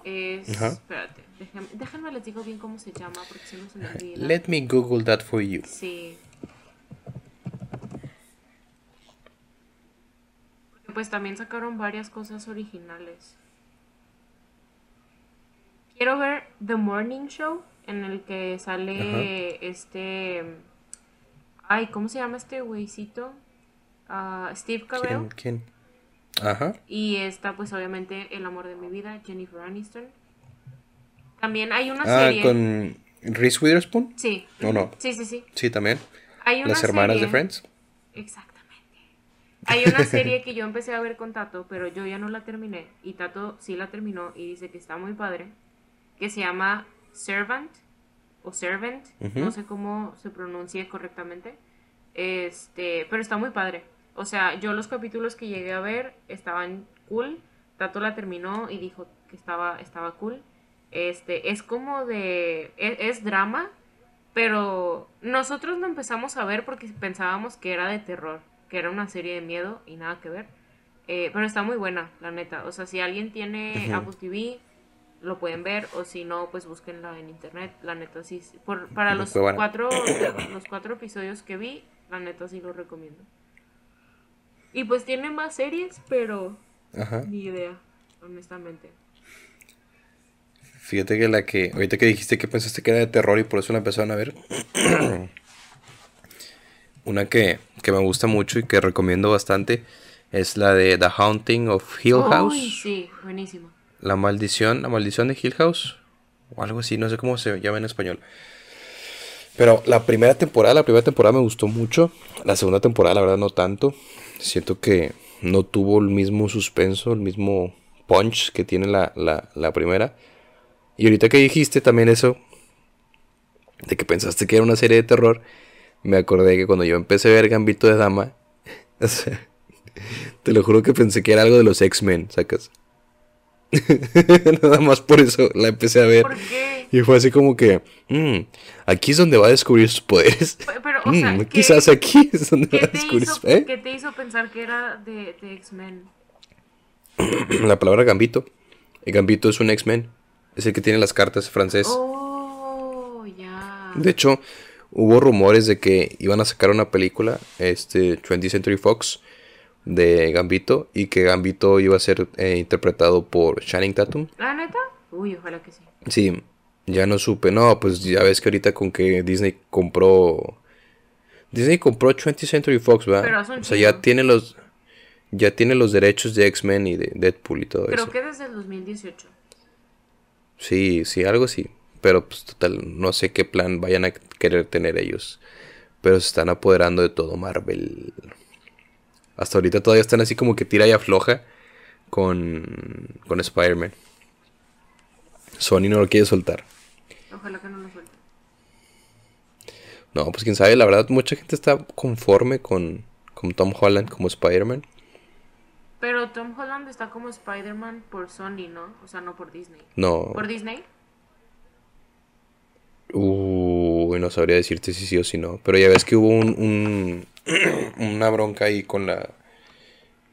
es. Ajá. Espérate, déjenme, déjenme les digo bien cómo se llama porque si no se me olvida. Let me Google that for you. Sí. Porque pues también sacaron varias cosas originales. Quiero ver The Morning Show, en el que sale este... Ay, ¿cómo se llama este güeycito? Ah, Steve Carell. ¿Quién? ¿Quién? Ajá. Y está pues obviamente el amor de mi vida, Jennifer Aniston. También hay una Ah, serie. con Reese Witherspoon. Sí. ¿O no? Sí, sí, sí. Sí, también. Hay una Las hermanas serie- de Friends. Exactamente. Hay una serie que yo empecé a ver con Tato, pero yo ya no la terminé. Y Tato sí la terminó y dice que está muy padre. Que se llama Servant o Servant. No sé cómo se pronuncie correctamente. Este, pero está muy padre. O sea, yo los capítulos que llegué a ver estaban cool. Tato la terminó y dijo que estaba, estaba cool. Este, es como de. Es, es drama, pero nosotros lo empezamos a ver porque pensábamos que era de terror, que era una serie de miedo y nada que ver. Eh, pero está muy buena, la neta. O sea, si alguien tiene Ujú. Apple TV, lo pueden ver. O si no, pues búsquenla en internet. La neta, sí. Por, para los cuatro, [coughs] los cuatro episodios que vi, la neta sí lo recomiendo. Y pues tiene más series, pero Ajá. ni idea, honestamente. Fíjate que la que. Ahorita que dijiste que pensaste que era de terror y por eso la empezaron a ver. [coughs] Una que, que me gusta mucho y que recomiendo bastante es la de The Haunting of Hill House. Uy, sí, buenísimo. La maldición, la maldición de Hill House. O algo así, no sé cómo se llama en español. Pero la primera temporada, la primera temporada me gustó mucho. La segunda temporada, la verdad, no tanto. Siento que no tuvo el mismo suspenso, el mismo punch que tiene la, la, primera. Y ahorita que dijiste también eso, de que pensaste que era una serie de terror, me acordé que cuando yo empecé a ver Gambito de Dama, [laughs] o sea, te lo juro que pensé que era algo de los X-Men, sacas. [laughs] Nada más por eso la empecé a ver. ¿Por qué? Y fue así como que, "Mm, aquí es donde va a descubrir sus poderes. Pe- Pero, o [laughs] sea, Mm, ¿qué- quizás aquí es donde va ¿Qué a descubrir sus ¿eh? qué te hizo pensar que era de, de X-Men? [clears throat] La palabra Gambito. El Gambito es un X-Men. Es el que tiene las cartas francés. Oh, ya. De hecho, hubo rumores de que iban a sacar una película, este 20th Century Fox, de Gambito, y que Gambito iba a ser eh, interpretado por Channing Tatum. ¿La neta? Uy, ojalá que sí. Sí, ya no supe. No, pues ya ves que ahorita con que Disney compró. Disney compró 20th Century Fox, ¿verdad? Pero un o sea, ya tiene los. Ya tiene los derechos de X-Men y de Deadpool y todo Creo eso. que desde el 2018. Sí, sí, algo sí. Pero pues total, no sé qué plan vayan a querer tener ellos. Pero se están apoderando de todo Marvel. Hasta ahorita todavía están así como que tira y afloja con, con Spider-Man. Sony no lo quiere soltar. Ojalá que no lo suelte. No, pues quién sabe, la verdad mucha gente está conforme con, con Tom Holland como Spider-Man. Pero Tom Holland está como Spider-Man por Sony, ¿no? O sea, no por Disney. No, ¿Por Disney? uy, no sabría decirte si sí o si no. Pero ya ves que hubo un, un- [clears throat] una bronca ahí con la...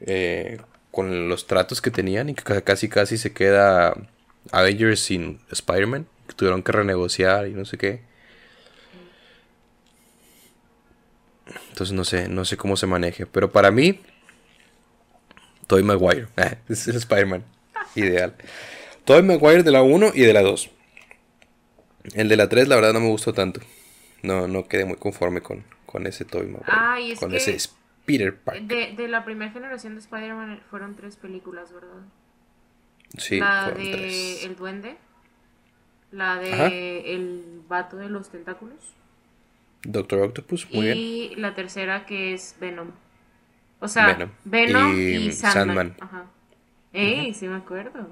eh, con los tratos que tenían y que ca- casi casi se queda Avengers sin Spider-Man. Que tuvieron que renegociar y no sé qué. Entonces no sé, no sé cómo se maneje. Pero para mí, Tobey Maguire. [laughs] Es el Spider-Man. Ideal. Tobey Maguire de la 1 y de la 2. El de la 3 la verdad no me gustó tanto. No, no quedé muy conforme con, con ese Tobey Maguire. Ah, y es con que- ese Peter Parker. De, de la primera generación de Spider-Man fueron tres películas, ¿verdad? Sí, la de tres. El Duende. La de Ajá. El Vato de los Tentáculos. Doctor Octopus, muy bien. y la tercera que es Venom. O sea, Venom. Venom, Y y, Sandman. Sandman. Ajá. Ey, sí me acuerdo.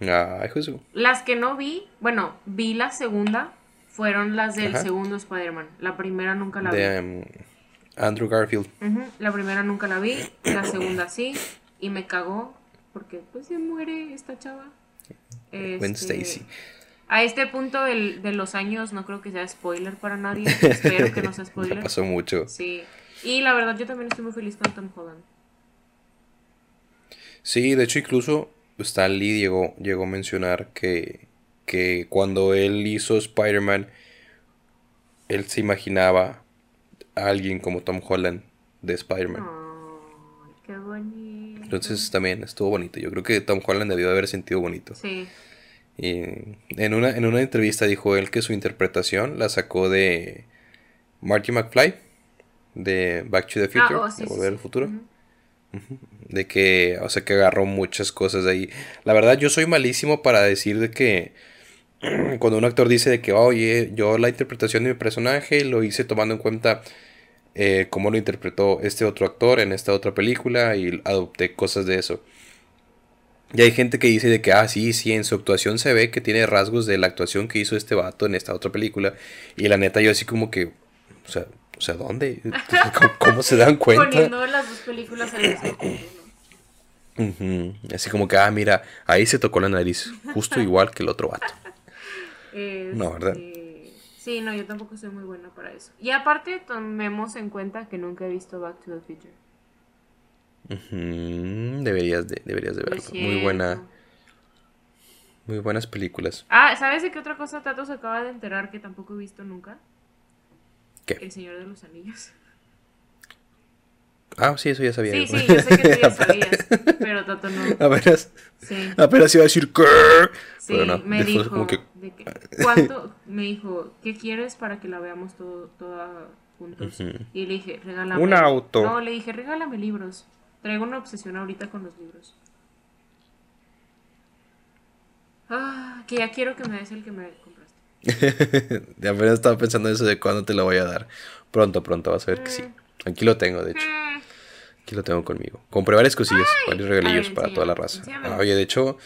Ay, Jesús. Las que no vi, bueno, vi la segunda, fueron las del Ajá. segundo Spider-Man. La primera nunca la De vi. um, Andrew Garfield. La primera nunca la vi, la segunda sí, y me cagó, porque pues se muere esta chava. Gwen Este, Stacy. A este punto del- de los años no creo que sea spoiler para nadie. Espero que no sea [laughs] spoiler. pasó mucho. Sí. Y la verdad yo también estoy muy feliz con Tom Holland. Sí, de hecho incluso Stan Lee llegó, llegó a mencionar que, que cuando él hizo Spider-Man, él se imaginaba a alguien como Tom Holland de Spider-Man. Ay, qué bonito. Entonces también estuvo bonito. Yo creo que Tom Holland debió de haber sentido bonito. Sí. Y en una, en una entrevista dijo él que su interpretación la sacó de Marty McFly, de Back to the Future, Ah, oh, sí, de Volver sí. al Futuro. De que, o sea, que agarró muchas cosas de ahí. La verdad, yo soy malísimo para decir de que [clears throat] cuando un actor dice de que, oye, yo la interpretación de mi personaje lo hice tomando en cuenta eh, cómo lo interpretó este otro actor en esta otra película y adopté cosas de eso. Y hay gente que dice de que, ah, sí, sí, en su actuación se ve que tiene rasgos de la actuación que hizo este vato en esta otra película. Y la neta, yo así como que, o sea, o sea ¿dónde? [laughs] ¿Cómo, se dan cuenta? Poniendo las dos películas al mismo Así como que, ah, mira, ahí se tocó la nariz, justo igual que el otro vato. No, ¿verdad? Este, sí, no, yo tampoco soy muy buena para eso. Y aparte, tomemos en cuenta que nunca he visto Back to the Future. Deberías de, deberías de verlo. Muy buena. Muy buenas películas. Ah, ¿sabes de qué otra cosa Tato se acaba de enterar que tampoco he visto nunca? ¿Qué? El Señor de los Anillos. Ah, sí, eso ya sabía. Sí, sí, yo sé que tú ya [laughs] sabías, pero Tato no. Apenas, Sí. apenas iba a decir ¿qué? Sí, Pero no, me dijo, como que- de que- ¿cuánto? [laughs] Me dijo, ¿qué quieres para que la veamos todo, toda juntos? Y le dije, regálame. Un auto. No, le dije, regálame libros. Traigo una obsesión ahorita con los libros. Ah, que ya quiero que me des el que me compraste. [laughs] de apenas estaba pensando eso de cuándo te lo voy a dar. Pronto, pronto, vas a ver que sí. Aquí lo tengo, de hecho. Mm, Aquí lo tengo conmigo. Compré varias cosillas, varios regalillos ver, para toda la raza. Ah, oye, de hecho,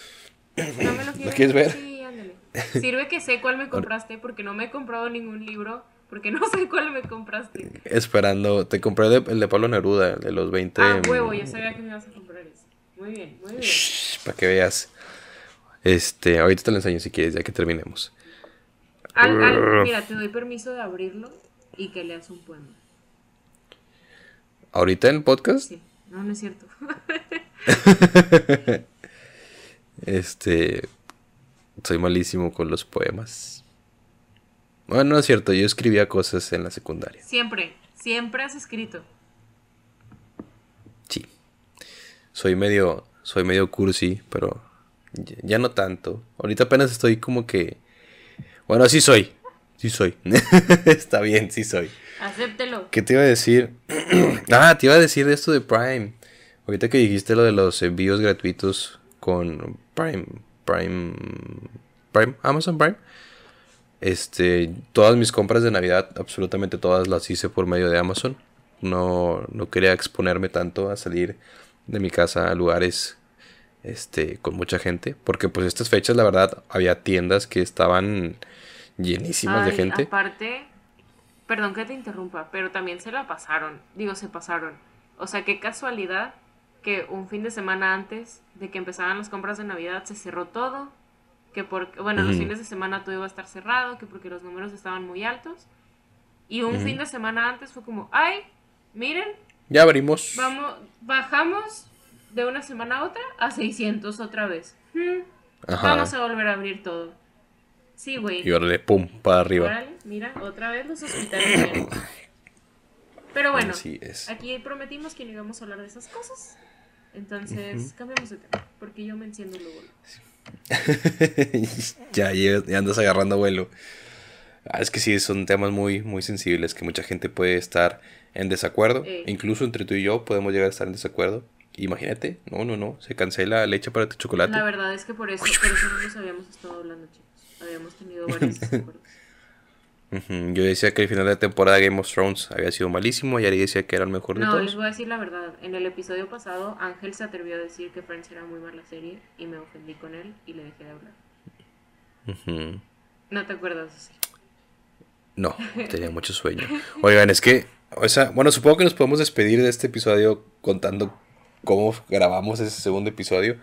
¿No me lo quieres, quieres ver? Sí, ándale. Sirve que sé cuál me compraste porque no me he comprado ningún libro. Porque no [laughs] sé cuál me compraste. esperando, te compré de- el de Pablo Neruda, de los 20. Ah, huevo, ya sabía que me ibas a comprar ese. Muy bien, muy bien. para que veas. Este, ahorita te lo enseño si quieres, ya que terminemos. Al- al- mira, te doy permiso de abrirlo y que leas un poema. ¿Ahorita en el podcast? Sí, no, no es cierto. [laughs] Este, soy malísimo con los poemas. Bueno, no es cierto, yo escribía cosas en la secundaria. siempre, siempre has escrito. Sí. Soy medio, soy medio cursi, pero ya, no tanto. Ahorita apenas estoy como que... Bueno, sí soy. Sí soy. [laughs] Está bien, sí soy. Acéptelo. ¿Qué te iba a decir? [clears throat] ah, te iba a decir de esto de Prime. Ahorita que dijiste lo de los envíos gratuitos con Prime, Prime, Prime, Amazon Prime. Este, todas mis compras de Navidad, absolutamente todas las hice por medio de Amazon. No, no quería exponerme tanto a salir de mi casa a lugares este, con mucha gente. Porque pues estas fechas, la verdad, había tiendas que estaban llenísimas de gente. Aparte, perdón que te interrumpa, pero también se la pasaron. Digo, se pasaron. O sea, qué casualidad que un fin de semana antes de que empezaran las compras de Navidad se cerró todo. Que porque, bueno, los fines de semana todo iba a estar cerrado, que porque los números estaban muy altos. Y un fin de semana antes fue como, ay, miren, Ya abrimos. vamos, bajamos de una semana a otra a 600 otra vez. Hmm. Vamos a volver a abrir todo. Sí, güey. Y órale, pum, para arriba. Órale, mira, otra vez los hospitales. Pero bueno, es. aquí prometimos que no íbamos a hablar de esas cosas. Entonces, cambiamos de tema, porque yo me enciendo luego. [laughs] ya, ya, ya andas agarrando vuelo. Ah, es que sí, son temas muy, muy sensibles que mucha gente puede estar en desacuerdo. Incluso entre tú y yo podemos llegar a estar en desacuerdo. Imagínate, no, no, no, se cancela leche para tu chocolate. La verdad es que por eso, por eso no nos habíamos estado hablando, chicos. Habíamos tenido varios [laughs] Yo decía que el final de temporada de Game of Thrones había sido malísimo y Ari decía que era el mejor de No, les todos. voy a decir la verdad. En el episodio pasado, Ángel se atrevió a decir que Friends era muy mala serie y me ofendí con él y le dejé de hablar. No te acuerdas así. No, [laughs] tenía mucho sueño. Oigan, es que, o sea, bueno, supongo que nos podemos despedir de este episodio contando cómo grabamos ese segundo episodio.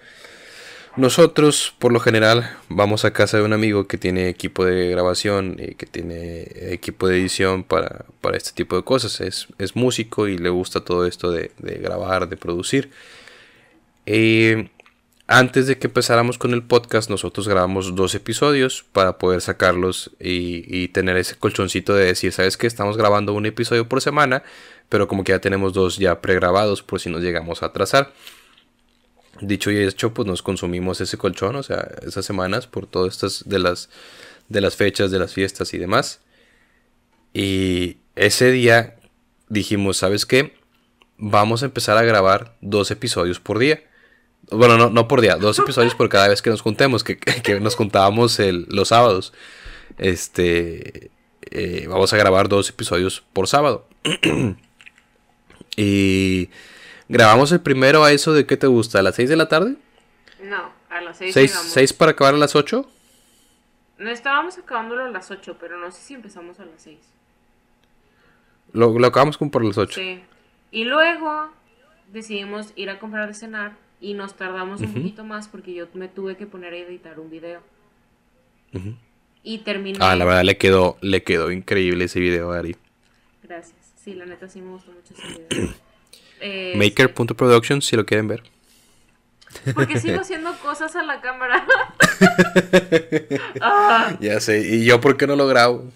Nosotros, por lo general, vamos a casa de un amigo que tiene equipo de grabación y que tiene equipo de edición para, para este tipo de cosas. Es, es músico y le gusta todo esto de, de grabar, de producir. Eh, antes de que empezáramos con el podcast, nosotros grabamos dos episodios para poder sacarlos y, y tener ese colchoncito de decir, ¿sabes qué? Estamos grabando un episodio por semana, pero como que ya tenemos dos ya pregrabados por si nos llegamos a atrasar. Dicho y hecho, pues nos consumimos ese colchón, o sea, esas semanas por todas estas de las, de las fechas, de las fiestas y demás. Y ese día dijimos, ¿sabes qué? Vamos a empezar a grabar dos episodios por día. Bueno, no, no por día, dos episodios por cada vez que nos juntemos, que, [laughs] que nos juntábamos el, los sábados. Este, eh, vamos a grabar dos episodios por sábado. [clears throat] y grabamos el primero a eso de qué te gusta, a las 6 de la tarde. No, a las 6 ¿Seis, seis para acabar a las 8? No estábamos acabándolo a las 8, pero no sé si empezamos a las 6. Lo, lo acabamos como por las 8. Sí. Y luego decidimos ir a comprar de cenar y nos tardamos un poquito más porque yo me tuve que poner a editar un video. Y terminé. Ah, la verdad le quedó, le quedó increíble ese video, Ari. Gracias. Sí, la neta sí me gustó mucho ese video. [clears throat] Eh, Maker.production si lo quieren ver. Porque sigo haciendo cosas a la cámara. [laughs] Ah. Ya sé, y yo por qué no lo grabo.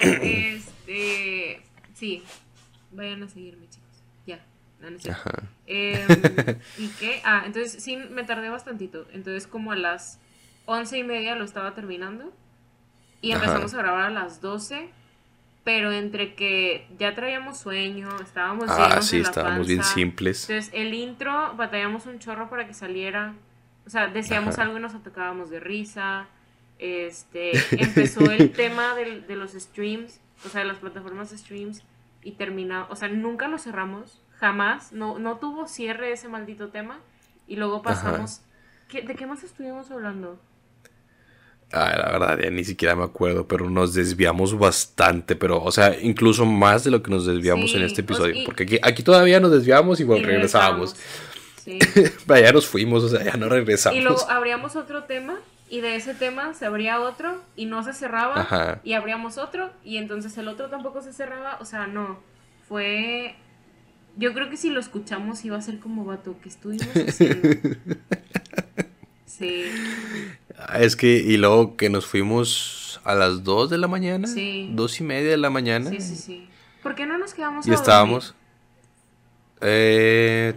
Este, sí, vayan a seguirme, chicos. Ya, no, no cierto. Ajá. Em, ¿Y qué? Ah, entonces sí, me tardé bastantito. Entonces como a las once y media lo estaba terminando. Y Ajá. empezamos a grabar a las 12. Pero entre que ya traíamos sueño, estábamos Ah, llenos sí, en la estábamos bien simples. Entonces el intro batallamos un chorro para que saliera. O sea, decíamos Ajá. algo y nos atacábamos de risa. Este, empezó el [laughs] tema de los streams, o sea, de las plataformas de streams y terminó, o sea, nunca lo cerramos, jamás, no, no tuvo cierre ese maldito tema y luego pasamos, ¿qué- ¿de qué más estuvimos hablando? Ah, la verdad, ya ni siquiera me acuerdo, pero nos desviamos bastante, pero, o sea, incluso más de lo que nos desviamos Sí, en este episodio, sea, y- porque aquí, aquí todavía nos desviamos y bueno, regresábamos. Sí. [laughs] Ya nos fuimos, o sea, ya no regresamos. Y luego abríamos otro tema y de ese tema se abría otro y no se cerraba Ajá. y abríamos otro y entonces el otro tampoco se cerraba, o sea, no, fue... Yo creo que si lo escuchamos iba a ser como vato que estuvimos haciendo. [laughs] Sí, Ah, Es que, y luego que nos fuimos a las 2 de la mañana, Sí. dos y media de la mañana, sí, sí, sí. ¿Por qué no nos quedamos y a estábamos. Eh,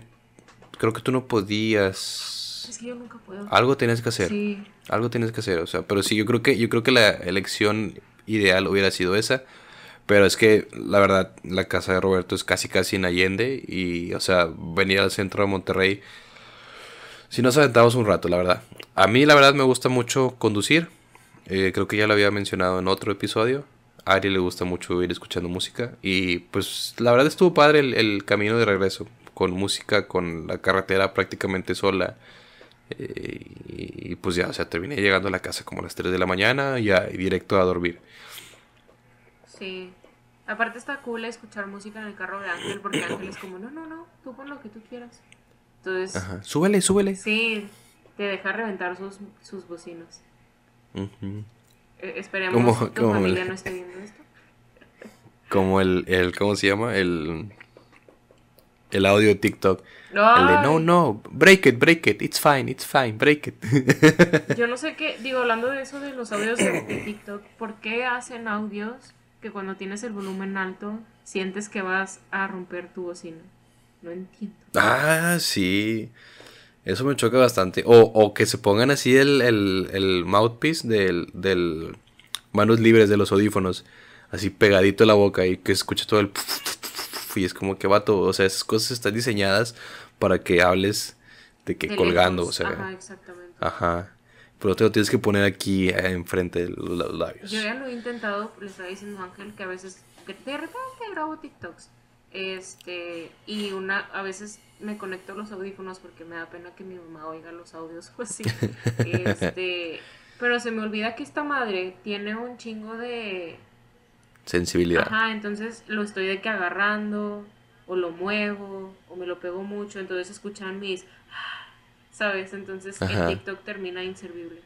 creo que tú no podías. Es que yo nunca puedo. Algo tenías que hacer. Sí, Algo tienes que hacer, o sea, pero sí, yo creo que, yo creo que la elección ideal hubiera sido esa. Pero es que, la verdad, la casa de Roberto es casi casi en Allende. Y, o sea, venir al centro de Monterrey. Si nos aventamos un rato, la verdad. A mí, la verdad, me gusta mucho conducir. Eh, creo que ya lo había mencionado en otro episodio. A Ari le gusta mucho ir escuchando música. Y pues, la verdad, estuvo padre el, camino de regreso. Con música, con la carretera prácticamente sola. Eh, y, y, pues ya, o sea, terminé llegando a la casa como a las 3 de la mañana ya, y directo a dormir. sí. Aparte está cool escuchar música en el carro de Ángel porque Ángel es como, no, no, no, tú pon lo que tú quieras. Entonces, Ajá. Súbele, súbele. sí, te deja reventar sus, sus bocinas. Ujú. Eh, esperemos ¿Cómo- que tu familia no esté viendo esto. Como el, el, ¿cómo se llama? El, el audio de TikTok. El de, no, Ay, no, break it, break it, it's fine, it's fine, break it. [laughs] Yo no sé qué, digo, hablando de eso de los audios de, de TikTok, ¿por qué hacen audios que cuando tienes el volumen alto sientes que vas a romper tu bocina? No entiendo. ah, sí. Eso me choca bastante. O, o que se pongan así el, el, el mouthpiece del, del manos libres de los audífonos. Así pegadito a la boca y que se escuche todo el... Y es como que va todo. O sea, esas cosas están diseñadas para que hables de que colgando. lejos. O sea, Ajá, exactamente. Ajá. Pero te lo tienes que poner aquí eh, enfrente de los labios. Yo ya lo he intentado, le estaba diciendo a Ángel que a veces, que de repente grabo TikToks. Este, y una, a veces me conecto a los audífonos porque me da pena que mi mamá oiga los audios o así. [laughs] Este, pero se me olvida que esta madre tiene un chingo de, Sensibilidad. Ajá, entonces lo estoy de que agarrando, o lo muevo, o me lo pego mucho, entonces escuchan mis, ¿sabes? Entonces Ajá. el TikTok termina inservible.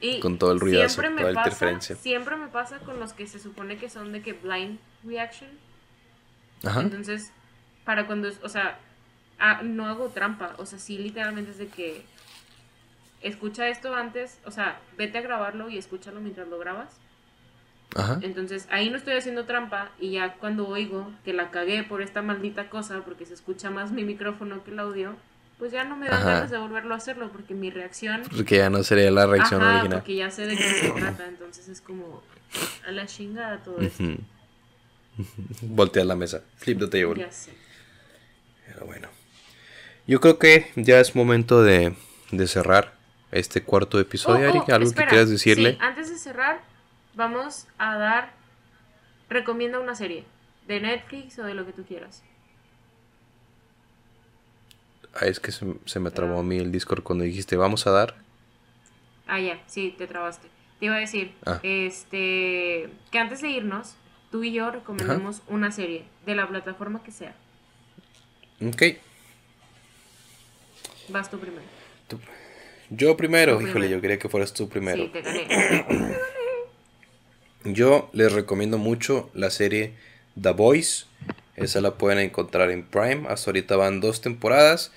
Y Con todo el ruidazo, siempre me toda la pasa, interferencia. Siempre me pasa con los que se supone que son de que blind reaction. Ajá. Entonces, para cuando, es- o sea, ah, no hago trampa, o sea, sí literalmente es de que escucha esto antes, o sea, vete a grabarlo y escúchalo mientras lo grabas. Ajá. Entonces ahí no estoy haciendo trampa y ya cuando oigo que la cagué por esta maldita cosa porque se escucha más mi micrófono que el audio, pues ya no me Ajá. ganas de volverlo a hacerlo porque mi reacción... Porque ya no sería la reacción Ajá, original. porque ya sé de qué se trata, entonces es como a la chingada todo esto. Ujú. [laughs] Voltea la mesa. Flip the table. Ya sé. Pero bueno. Yo creo que ya es momento de, de cerrar este cuarto episodio, Oh, oh, Eric. ¿Algo espera, que quieras decirle? sí, antes de cerrar, vamos a dar. Recomienda una serie. De Netflix o de lo que tú quieras. Ah, es que se, se me trabó a mí el Discord cuando dijiste, vamos a dar. Ah, ya, sí, te trabaste. Te iba a decir, Ah. este, que antes de irnos, tú y yo recomendemos una serie de la plataforma que sea. Ok. Vas tú primero. Yo primero, Tú híjole, primero. yo quería que fueras tú primero. Sí, te gané. [clears throat] Yo les recomiendo mucho la serie The Boys. Esa la pueden encontrar en Prime. Hasta ahorita van dos temporadas.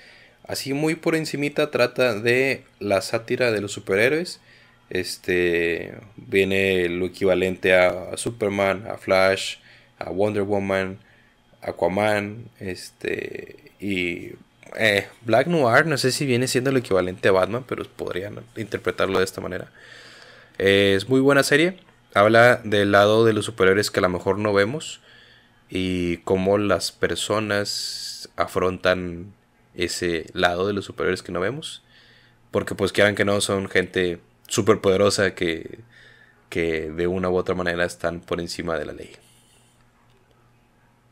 Así muy por encimita trata de la sátira de los superhéroes. Este viene lo equivalente a, Superman, a Flash, a Wonder Woman, Aquaman, este y eh, Black Noir. No sé si viene siendo lo equivalente a Batman, pero podrían interpretarlo de esta manera. Eh, es muy buena serie. Habla del lado de los superhéroes que a lo mejor no vemos y cómo las personas afrontan ese lado de los superhéroes que no vemos. Porque pues quieran que no, son gente súper poderosa que, que de una u otra manera están por encima de la ley.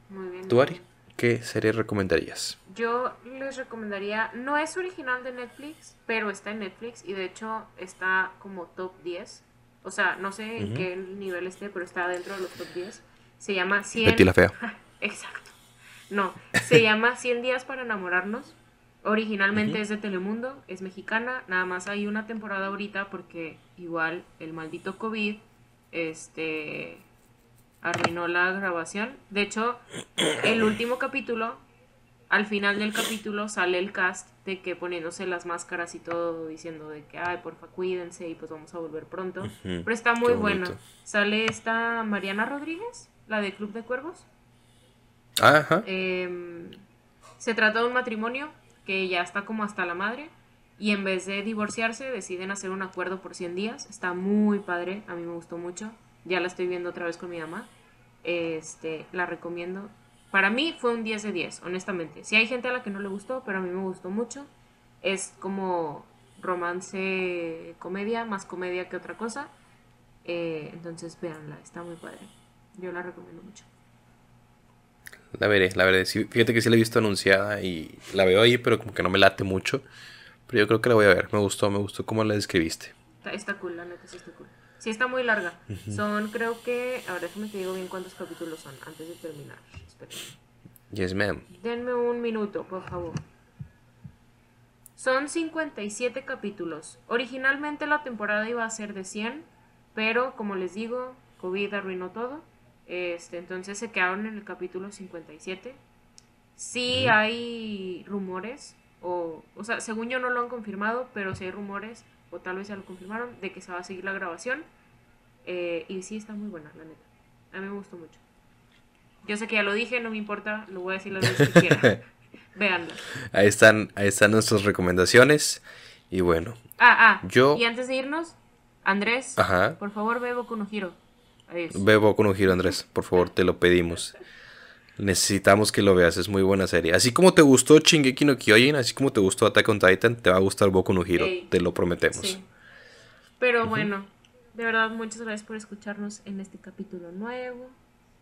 Muy bien. ¿Tú, Ari? ¿Qué serie recomendarías? Yo les recomendaría, no es original de Netflix, pero está en Netflix y de hecho está como top 10. O sea, no sé en qué nivel esté, pero está dentro de los top 10. Se llama 100... Betty la Fea. [laughs] Exacto. No, se llama 100 días para enamorarnos. Originalmente es de Telemundo, es mexicana, nada más hay una temporada ahorita porque igual el maldito COVID este arruinó la grabación. De hecho, el último capítulo, al final del capítulo sale el cast de que poniéndose las máscaras y todo diciendo de que ay, porfa, cuídense y pues vamos a volver pronto. Pero está muy bonito. Sale esta Mariana Rodríguez, la de Club de Cuervos. Ajá. Eh, se trata de un matrimonio que ya está como hasta la madre y en vez de divorciarse deciden hacer un acuerdo por 100 días. Está muy padre, a mí me gustó mucho. Ya la estoy viendo otra vez con mi mamá. Este, la recomiendo. Para mí fue un 10 de 10, honestamente. Si hay gente a la que no le gustó, pero a mí me gustó mucho. Es como romance, comedia, más comedia que otra cosa. Eh, entonces véanla, está muy padre. Yo la recomiendo mucho. La veré, la veré. Sí, fíjate que sí la he visto anunciada y la veo ahí, pero como que no me late mucho. Pero yo creo que la voy a ver. Me gustó, me gustó cómo la describiste. Está, está cool, la neta sí está cool. Sí, está muy larga. Son, creo que. Ahora déjame te digo bien cuántos capítulos son antes de terminar. Espérenme. Yes, ma'am. Denme un minuto, por favor. Son 57 capítulos. Originalmente la temporada iba a ser de 100, pero como les digo, COVID arruinó todo. Este, entonces se quedaron en el capítulo 57. Sí hay rumores, o, o sea, según yo no lo han confirmado, pero sí hay rumores, o tal vez ya lo confirmaron, de que se va a seguir la grabación. Eh, y sí está muy buena, la neta. A mí me gustó mucho. Yo sé que ya lo dije, no me importa, lo voy a decir las veces que quiera. [laughs] Véanla. Ahí están, ahí están nuestras recomendaciones. Y bueno, Ah, ah. Yo- Y antes de irnos, Andrés, ajá. por favor, ve Boku no Hero. Bebo con un giro, Andrés. Por favor, te lo pedimos. Necesitamos que lo veas, es muy buena serie. Así como te gustó Shingeki no Kyojin, así como te gustó Attack on Titan, te va a gustar Boku no Hero, Ey. te lo prometemos. Sí. Pero bueno, de verdad, muchas gracias por escucharnos en este capítulo nuevo.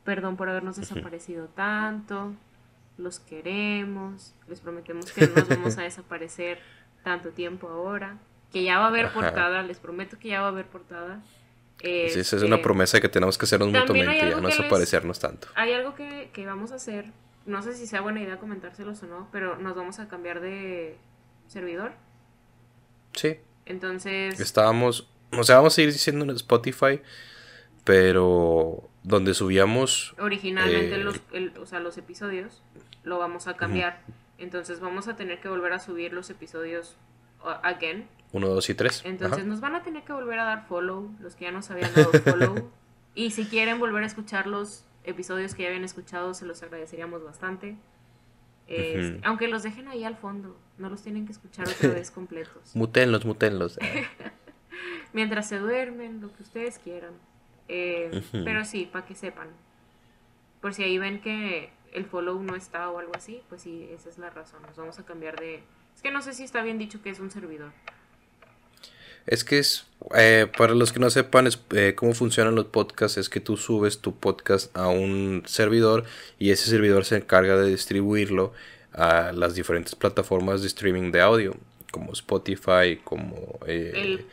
Perdón por habernos desaparecido tanto. Los queremos. Les prometemos que no nos vamos a [laughs] desaparecer tanto tiempo ahora. Que ya va a haber Ajá. portada, les prometo que ya va a haber portada. Sí, esa es Este, una promesa que tenemos que hacernos mutuamente, ya no desaparecernos tanto. Hay algo que, que vamos a hacer, no sé si sea buena idea comentárselos o no, pero nos vamos a cambiar de servidor. Sí, Entonces, estábamos, o sea, vamos a ir diciendo en Spotify, pero donde subíamos, originalmente eh, los, el- o sea, los episodios lo vamos a cambiar. Entonces vamos a tener que volver a subir los episodios uh, again. 1, 2 y 3. Entonces nos van a tener que volver a dar follow, los que ya nos habían dado follow. [laughs] y si quieren volver a escuchar los episodios que ya habían escuchado, se los agradeceríamos bastante. Aunque los dejen ahí al fondo, no los tienen que escuchar otra vez [laughs] completos. Mutenlos, mutenlos. [laughs] Mientras se duermen, lo que ustedes quieran. Eh. Pero sí, para que sepan. Por si ahí ven que el follow no está o algo así, pues sí, esa es la razón. Nos vamos a cambiar de... Es que no sé si está bien dicho que es un servidor. Es que es, eh, para los que no sepan eh, cómo funcionan los podcasts, es que tú subes tu podcast a un servidor y ese servidor se encarga de distribuirlo a las diferentes plataformas de streaming de audio, como Spotify, como eh, el,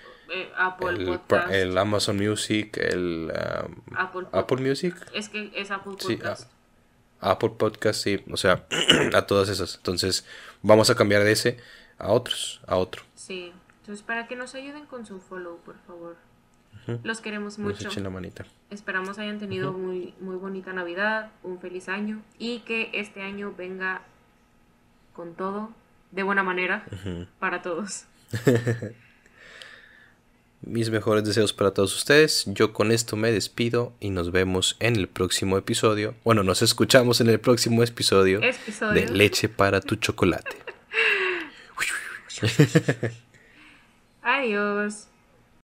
Apple el, Podcast. el, Amazon Music, el um, Apple, Music. Es que es Apple Podcast. Sí, Apple Podcast, sí, o sea, [clears throat] a todas esas. Entonces, vamos a cambiar de ese a otros, a otro. Sí. Entonces, para que nos ayuden con su follow, por favor. Los queremos mucho. Nos la manita. Esperamos hayan tenido muy, muy bonita Navidad, un feliz año y que este año venga con todo, de buena manera, para todos. [laughs] Mis mejores deseos para todos ustedes. Yo con esto me despido y nos vemos en el próximo episodio. Bueno, nos escuchamos en el próximo episodio, episodio. de Leche para tu chocolate. [laughs] Adiós.